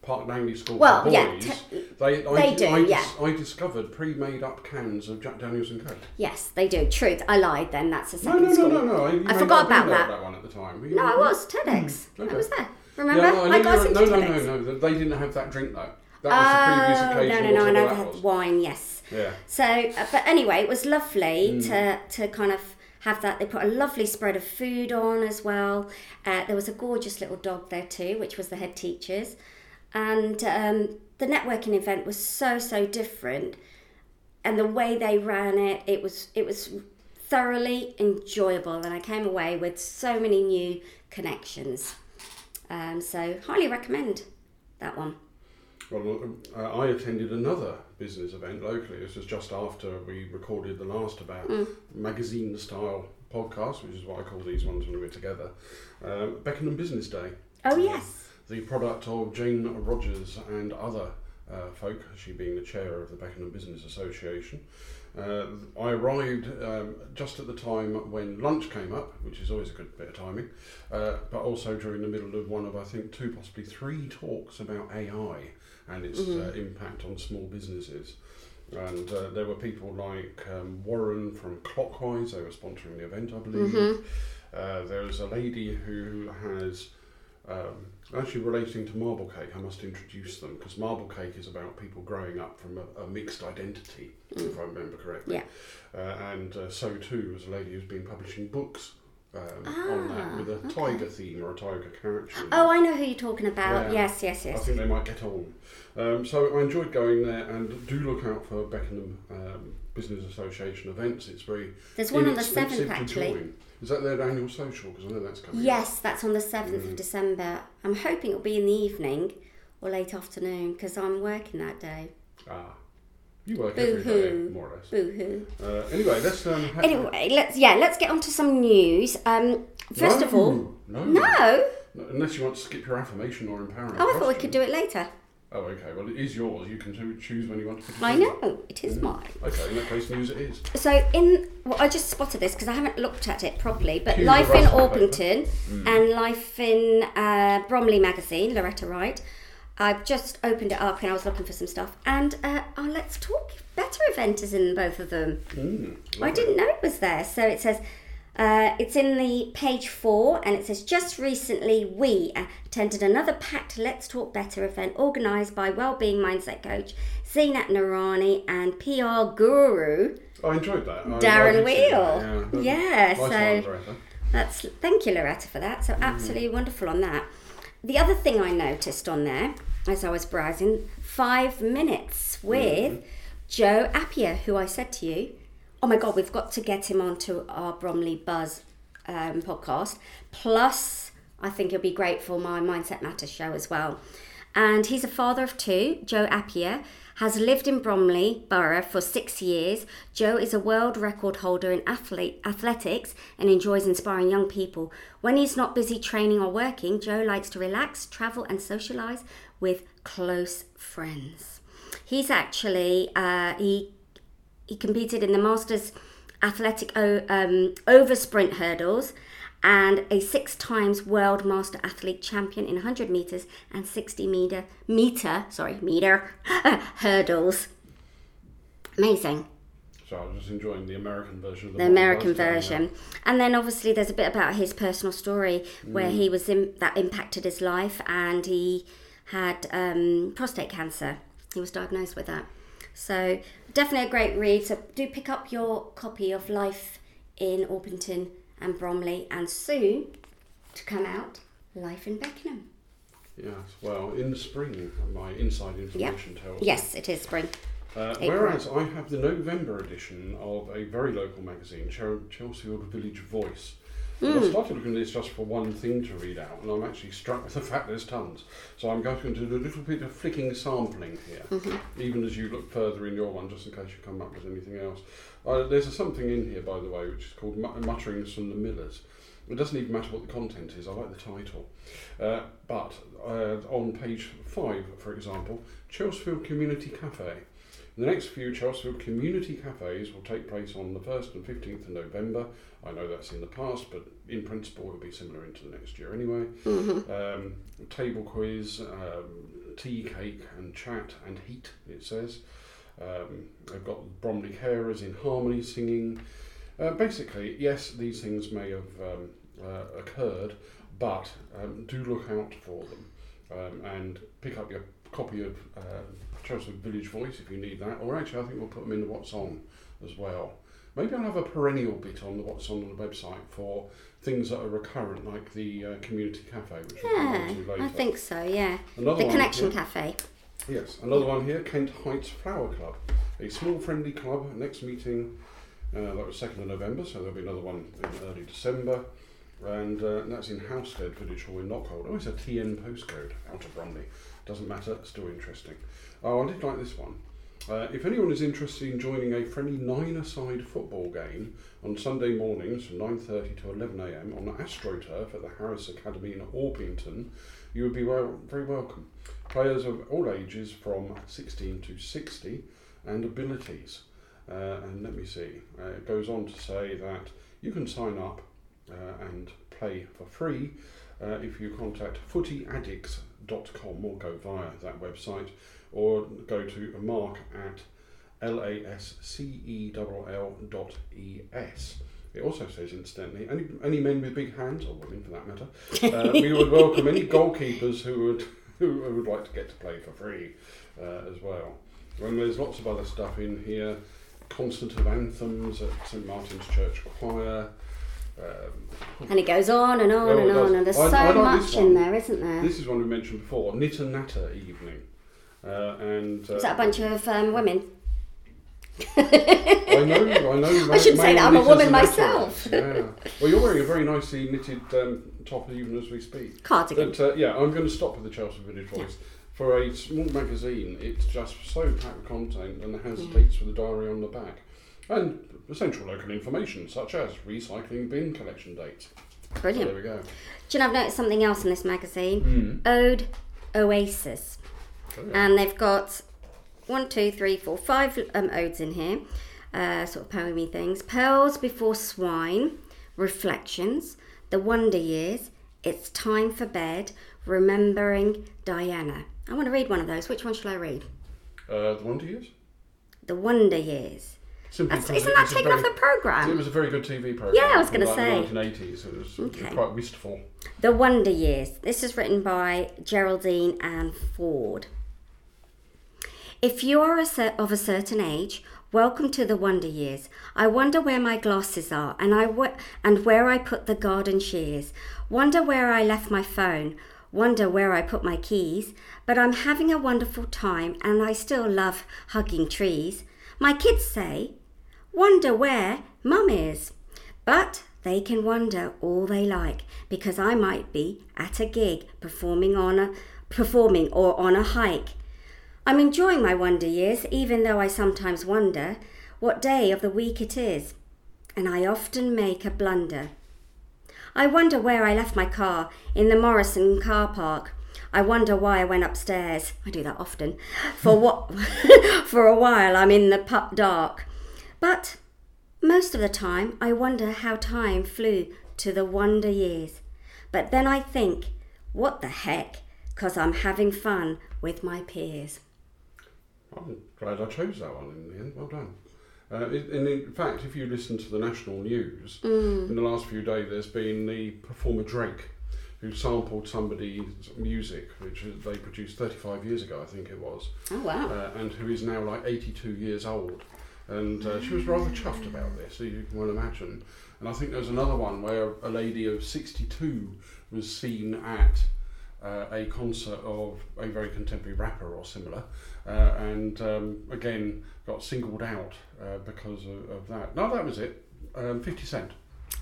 Park Langley School Well, for yeah, te- they, I, they do, I, yeah. I discovered pre-made up cans of Jack Daniels and Coke. Yes, they do. Truth. I lied then. That's the No, second no, no, school. no, no. You I may forgot about that. that one at the time. you? No, I was. TEDx. okay. I was there. Remember? Yeah, I got no, no, no, no, no. They didn't have that drink though. That was the previous Oh, occasion. no, no, no. I know they had wine, yes. Yeah. So, uh, but anyway, it was lovely Mm. to, to kind of have that. They put a lovely spread of food on as well. Uh, there was a gorgeous little dog there too, which was the head teachers. And um, the networking event was so, so different. And the way they ran it, it was, it was thoroughly enjoyable. And I came away with so many new connections. Um, so, highly recommend that one. Well, uh, I attended another business event locally. This was just after we recorded the last about Mm. magazine style podcast, which is what I call these ones when we're together. Um, Beckenham Business Day. Oh, yes. The product of Jane Rogers and other uh, folk, she being the chair of the Beckenham Business Association. Uh, I arrived um, just at the time when lunch came up, which is always a good bit of timing, uh, but also during the middle of one of, I think, two, possibly three talks about AI and its uh, impact on small businesses. And uh, there were people like um, Warren from Clockwise, they were sponsoring the event, I believe. Uh, there was a lady who has um, actually relating to marble cake, I must introduce them because marble cake is about people growing up from a, a mixed identity, if I remember correctly. Yeah. Uh, and uh, so too was a lady who's been publishing books um, on that with a tiger theme or a tiger character. Oh. I know who you're talking about. Yeah. Yes, yes, I think they might get on. Um, so I enjoyed going there, and do look out for Beckenham um, Business Association events. It's very There's one on the 7th, to actually. join. Is that their annual social? Because I know that's coming. up. Yes, that's on the 7th Mm. of December. I'm hoping it'll be in the evening or late afternoon because I'm working that day. Ah, you work every day, Boo-hoo. more or less. Boo hoo. Uh, anyway, let's um, ha- Anyway, let's yeah, let's get on to some news. Um, first of all, no, no. No, unless you want to skip your affirmation or empowering. Oh, I thought we could do it later. Oh, okay. Well, it is yours. You can choose when you want to. I know it is mine. Okay, in that case, news it is. So in well, I just spotted this because I haven't looked at it properly. But Cue Life in. Orpington and Life in uh, Bromley magazine, Lauretta Wright. I've just opened it up and I was looking for some stuff. And uh, oh, let's talk. Better event is in both of them. Mm, I didn't know it was there. So it says, uh, it's in the page four, and it says, just recently we attended another packed Let's Talk Better event organised by Wellbeing Mindset Coach Zeenat Noorani and PR guru. I enjoyed that. I- Darren did that, Weale. Yeah, Yeah, nice so- one, That's thank you, Lauretta, for that. So absolutely wonderful on that. The other thing I noticed on there as I was browsing, five minutes with Joe Appiah, who I said to you, oh my god, we've got to get him onto our Bromley Buzz um, podcast. Plus, I think he'll be great for my Mindset Matters show as well. And he's a father of two. Joe Appiah has lived in Bromley Borough for six years. Joe is a world record holder in athlete, athletics and enjoys inspiring young people. When he's not busy training or working, Joe likes to relax, travel, and socialise with close friends. He's actually uh, he he competed in the Masters Athletic o- um, over sprint hurdles and a six times world master athlete champion in 100 meters and 60 meter meter sorry meter hurdles amazing So I was just enjoying the American version of the the American version. And then obviously there's a bit about his personal story where he was in, that impacted his life and he had um, prostate cancer. He was diagnosed with that. So definitely a great read. So do pick up your copy of Life in Orpington and Bromley and soon to come out Life in Beckenham. Yes, well, in the spring, my inside information tells me. Yes, it is spring. Uh, whereas I have the November edition of a very local magazine, Chel- Chelsfield Village Voice. Hmm. I started looking at this just for one thing to read out, and I'm actually struck with the fact there's tons. So I'm going to do a little bit of flicking sampling here, Mm-hmm. even as you look further in your one, just in case you come up with anything else. Uh, there's a something in here, by the way, which is called Mutterings from the Millers. It doesn't even matter what the content is, I like the title. Uh, but uh, on page 5, for example, Chelsfield Community Cafe. The next few Chelsfield community cafes will take place on the 1st and 15th of November. I know that's in the past, but in principle it will be similar into the next year anyway. Um, table quiz, um, tea, cake, and chat and heat, it says. Um, they've got Bromley Carers in harmony singing. Uh, basically, yes, these things may have um, uh, occurred, but um, do look out for them um, and pick up your copy of uh, Chelsea Village Voice if you need that. Or actually, I think we'll put them in the What's On as well. Maybe I'll have a perennial bit on the What's On on the website for things that are recurrent, like the uh, community cafe, which we'll come to later. I think so, yeah. Another the Connection here. Cafe. Yes, another one here, Kent Heights Flower Club, a small friendly club. Next meeting, uh, that was 2nd of November, so there'll be another one in early December. And uh, that's in Housestead Village Hall in Knockholt. Oh, it's a TN postcode out of Bromley. Doesn't matter, still interesting. Oh, I did like this one. Uh, if anyone is interested in joining a friendly nine-a-side football game on Sunday mornings from 9.30 to 11am on AstroTurf at the Harris Academy in Orpington, you would be well, very welcome. Players of all ages from 16 to 60 and abilities. Uh, and let me see, uh, it goes on to say that you can sign up uh, and play for free uh, if you contact footyaddicts.com or go via that website or go to mark at lascell dot es. It also says, incidentally, any, any men with big hands, or women for that matter, uh, we would welcome any goalkeepers who would who would like to get to play for free uh, as well. And there's lots of other stuff in here. Concert of anthems at St Martin's Church Choir. Um, And it goes on and on and on, and there's I- so I like much in there, isn't there? This is one we mentioned before, Knit and Natter Evening. Uh, and uh, Is that a bunch of um, women? I know, I know. I shouldn't say that, I'm a woman myself. yeah. Well, you're wearing a very nicely knitted um, top even as we speak. Cardigan. But uh, yeah, I'm going to stop with the Chelsea Village Voice. For a small magazine, it's just so packed with content and it has Mm. dates for the diary on the back. And essential local information, such as recycling bin collection dates. So Brilliant. there we go. Do you know, I've noticed something else in this magazine? Hmm. Ode Oasis. Oh, And they've got one, two, three, four, five um, odes in here, uh, sort of poemy things. Pearls Before Swine, Reflections, The Wonder Years, It's Time for Bed, Remembering Diana. I want to read one of those. Which one shall I read? Uh, the Wonder Years? The Wonder Years. Simply That's, isn't that taken off the programme? It was a very good TV program. Yeah, I was gonna like say. The 1980s. It was Okay. quite wistful. The Wonder Years. This is written by Geraldine Ann Ford. If you are a cer- of a certain age, welcome to the Wonder Years. I wonder where my glasses are, and I w- and where I put the garden shears. Wonder where I left my phone. Wonder where I put my keys. But I'm having a wonderful time, and I still love hugging trees. My kids say, "Wonder where Mum is." But they can wonder all they like because I might be at a gig performing on a performing or on a hike. I'm enjoying my wonder years even though I sometimes wonder what day of the week it is and I often make a blunder. I wonder where I left my car in the Morrison car park. I wonder why I went upstairs. I do that often. For what? for a while, I'm in the pup dark. But most of the time, I wonder how time flew to the wonder years. But then I think, what the heck? Because I'm having fun with my peers. I'm glad I chose that one in the end. Well done. Uh, and in fact, if you listen to the national news, in the last few days, there's been the performer Drake, who sampled somebody's music, which they produced 35 years ago, I think it was, Oh, wow. uh, and who is now like 82 years old. And uh, she was rather chuffed about this, so you can well imagine. And I think there was another one where a lady of 62 was seen at uh, a concert of a very contemporary rapper or similar, uh, and um, again got singled out uh, because of, of that. No, that was it. Um, 50 Cent.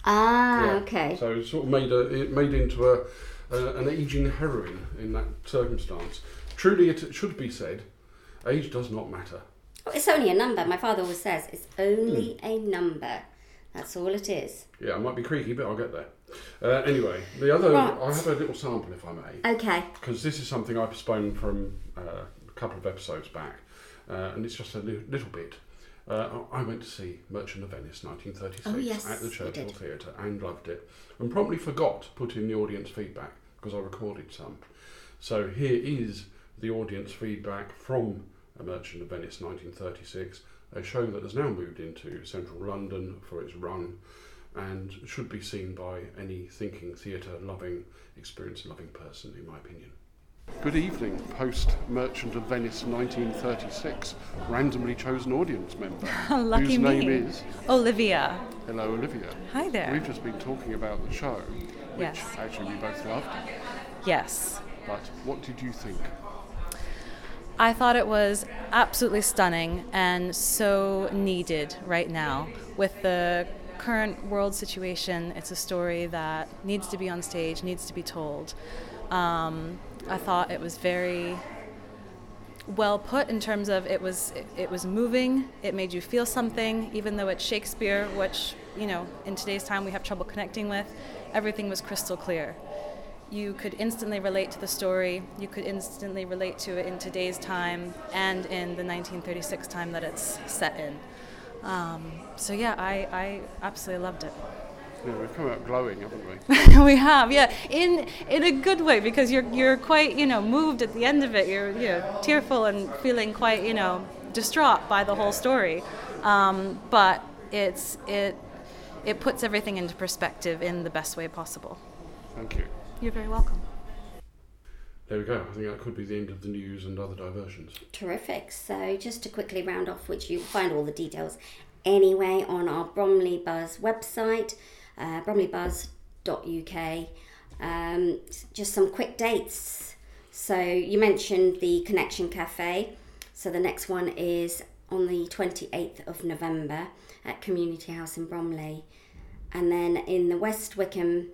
Ah, Yeah. okay. So it sort of made a, it made into a, a an aging heroine in that circumstance. Truly, it should be said, age does not matter. Oh, It's only a number. My father always says it's only Hmm. a number. That's all it is. Yeah, I might be creaky, but I'll get there. Uh, anyway, the other Right. I have a little sample, if I may. Okay. because this is something I postponed from uh, a couple of episodes back, uh, and it's just a li- little bit. Uh, I I went to see Merchant of Venice 1936 Oh, yes, at the you Churchill did. Theatre and loved it, and promptly forgot to put in the audience feedback because I recorded some. So here is the audience feedback from A Merchant of Venice 1936, a show that has now moved into central London for its run and should be seen by any thinking theatre loving, experience loving person, in my opinion. Good evening, post Merchant of Venice 1936, randomly chosen audience member. Lucky whose me. name is. Olivia. Hello, Olivia. Hi there. We've just been talking about the show, which Yes. actually we both loved. Yes. But what did you think? I thought it was absolutely stunning and so needed right now. With the current world situation, it's a story that needs to be on stage, needs to be told. Um, I thought it was very well put in terms of it was it, it was moving it made you feel something even though it's shakespeare which you know in today's time we have trouble connecting with everything was crystal clear you could instantly relate to the story you could instantly relate to it in today's time and in the 1936 time that it's set in um, so yeah I, I absolutely loved it Yeah, we've come out glowing, haven't we? we have, yeah, in in a good way because you're you're quite you know moved at the end of it. You're you know tearful and feeling quite you know distraught by the whole story, um, but it's it it puts everything into perspective in the best way possible. Thank you. You're very welcome. There we go. I think that could be the end of the news and other diversions. Terrific. So, just to quickly round off, which you'll find all the details anyway on our Bromley Buzz website, uh, bromleybuzz.uk. Um, just some quick dates. So, you mentioned the Connection Cafe. So, the next one is on the 28th of November at Community House in Bromley. And then in the West Wickham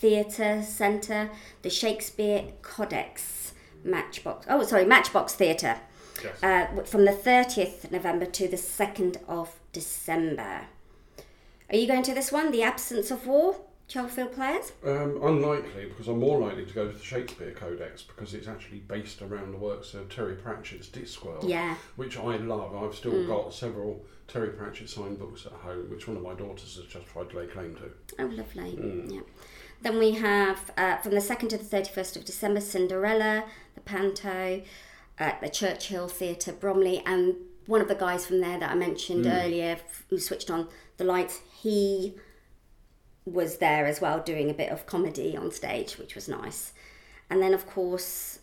Theatre Centre, the Shakespeare Codex Matchbox. Oh, sorry, Matchbox Theatre. Yes. Uh, from the 30th November to the 2nd of December. Are you going to this one, The Absence of War? Chelsfield Players? Um, unlikely, because I'm more likely to go to the Shakespeare Codex because it's actually based around the works of Terry Pratchett's Discworld, Yeah. which I love. I've still got several Terry Pratchett signed books at home, which one of my daughters has just tried to lay claim to. Oh, lovely. Yeah. Then we have uh, from the 2nd to the 31st of December Cinderella, the Panto, at the Churchill Theatre, Bromley, and one of the guys from there that I mentioned earlier f- who switched on the lights, he was there as well doing a bit of comedy on stage, which was nice. And then, of course,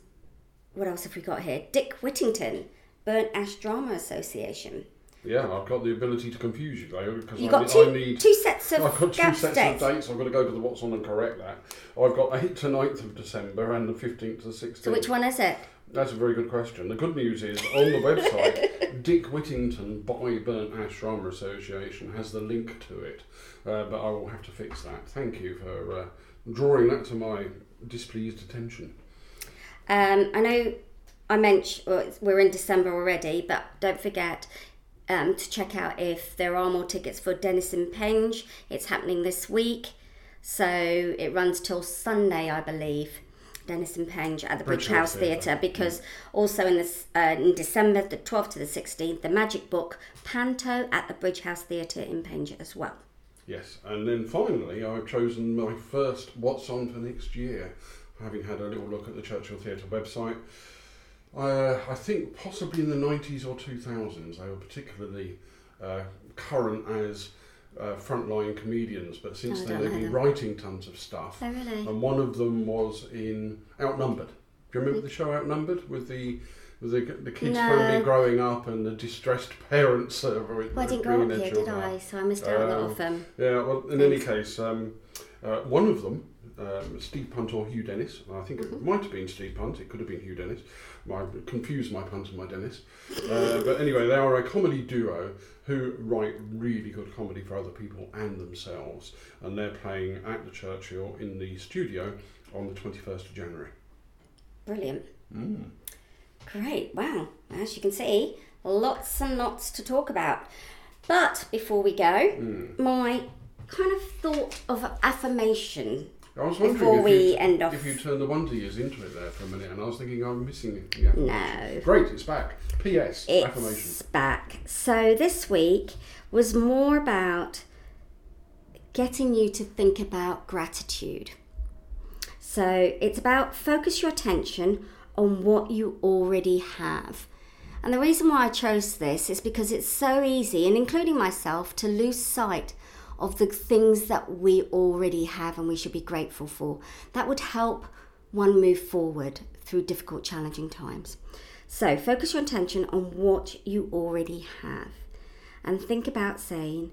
what else have we got here? Dick Whittington, Burnt Ash Drama Association. Yeah, I've got the ability to confuse you though because You've I, got ne- two, I need. two sets of I've got two sets dates. of dates. I've got to go to the what's on and correct that. I've got 8th to 9th of December and the 15th to 16th. So which one is it? That's a very good question. The good news is on the website, Dick Whittington by Burnt Ash Drama Association has the link to it, uh, but I will have to fix that. Thank you for uh, drawing that to my displeased attention. Um, I know I mentioned well, we're in December already, but don't forget um, to check out if there are more tickets for Denison Penge. It's happening this week, so it runs till Sunday, I believe. Dennis and Penge at the Bridge House Theatre. Theatre because also in this uh, in December the 12th to the 16th the Magic Book Panto at the Bridge House Theatre in Penge as well. Yes, and then finally, I've chosen my first What's On for next year, having had a little look at the Churchill Theatre website. Uh, I think possibly in the 90s or 2000s, they were particularly uh, current as uh, frontline comedians, but since Oh, then they've been writing tons of stuff. Oh, really? And one of them was in Outnumbered. Do you remember the show Outnumbered with the with the, the kids' No. family growing up and the distressed parents? Uh, Well, I didn't grow up here, did? I? So I missed out a lot Um, of them. Yeah, well, in any case, um, uh, one of them, um, Steve Punt or Hugh Dennis, I think it might have been Steve Punt, it could have been Hugh Dennis. I confused my Punt and my Dennis. Uh, but anyway, they are a comedy duo who write really good comedy for other people and themselves. And they're playing at the Churchill in the studio on the 21st of January. Brilliant. Mm. Great. Wow. As you can see, lots and lots to talk about. But before we go, Mm. my kind of thought of affirmation I was wondering before if, we you, end off. if you turned the Wonder Years into it there for a minute, and I was thinking oh, I'm missing it. Yeah. No. Great, it's back. P.S. affirmation. It's back. So this week was more about getting you to think about gratitude. So it's about focus your attention on what you already have. And the reason why I chose this is because it's so easy, and including myself, to lose sight of the things that we already have and we should be grateful for. That would help one move forward through difficult, challenging times. So focus your attention on what you already have and think about saying,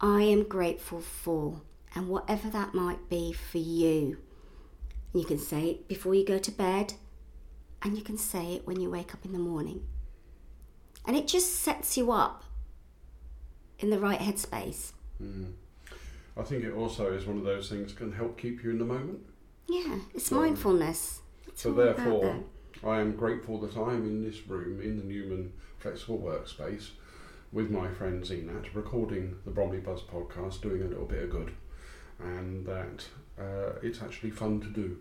I am grateful for, and whatever that might be for you. You can say it before you go to bed, and you can say it when you wake up in the morning. And it just sets you up in the right headspace. Mm. I think it also is one of those things that can help keep you in the moment. Yeah, it's So- mindfulness. It's So therefore. I am grateful that I am in this room in the Newman Flexible Workspace with my friend Zeenat, recording the Bromley Buzz podcast, doing a little bit of good, and that uh, it's actually fun to do.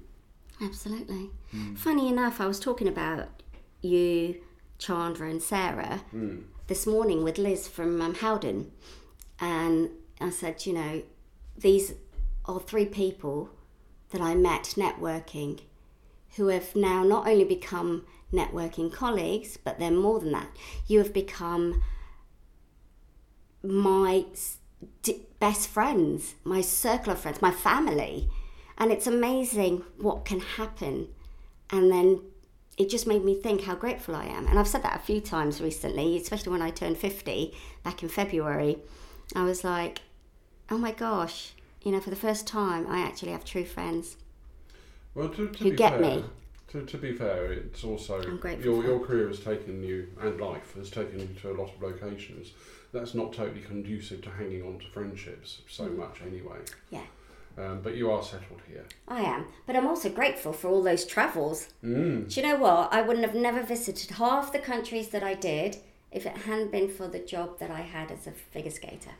Absolutely. Mm. Funny enough, I was talking about you, Chandra, and Sarah Mm. this morning with Liz from um, Howden, and I said, you know, these are three people that I met networking who have now not only become networking colleagues, but they're more than that. You have become my best friends, my circle of friends, my family. And it's amazing what can happen. And then it just made me think how grateful I am. And I've said that a few times recently, especially when I turned 50 back in February. I was like, oh my gosh, you know, for the first time, I actually have true friends. Well, to, to Who be get fair, me. To, to be fair, it's also I'm your your career has taken you and life has taken you to a lot of locations. That's not totally conducive to hanging on to friendships so Mm. much anyway. Yeah. Um, but you are settled here. I am. But I'm also grateful for all those travels. Mm. Do you know what? I wouldn't have never visited half the countries that I did if it hadn't been for the job that I had as a figure skater.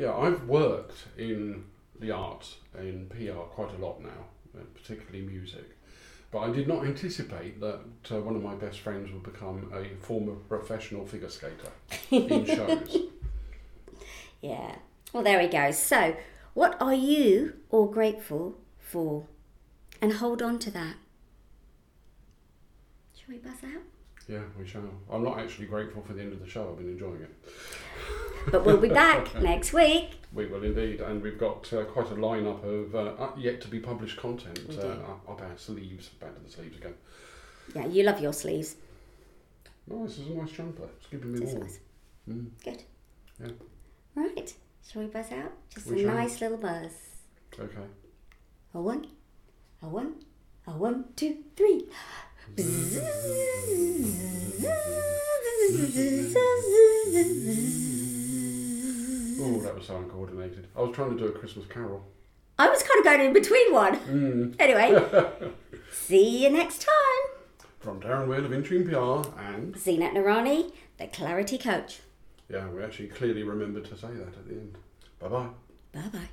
Yeah, I've worked in the arts in PR quite a lot now, uh, particularly music. But I did not anticipate that uh, one of my best friends would become a former professional figure skater in shows. Yeah. Well, there we go. So, what are you all grateful for? And hold on to that. Shall we buzz out? Yeah, we shall. I'm not actually grateful for the end of the show. I've been enjoying it. But we'll be back next week. We will indeed, and we've got uh, quite a lineup of uh, yet to be published content uh, up, up our sleeves. Back to the sleeves again. Yeah, you love your sleeves. Oh, this is a nice jumper. It's keeping me It's warm. nice. Mm. Good. Yeah. Right. Shall we buzz out? Just We a shall. nice little buzz. Okay. A one, a one, a one, two, three. Oh, that was so uncoordinated. I was trying to do a Christmas carol. I was kind of going in between one. Mm. Anyway, see you next time. From Darren Weale of Interim PR and Zeenat Noorani, the Clarity Coach. yeah, we actually clearly remembered to say that at the end. Bye bye. Bye bye.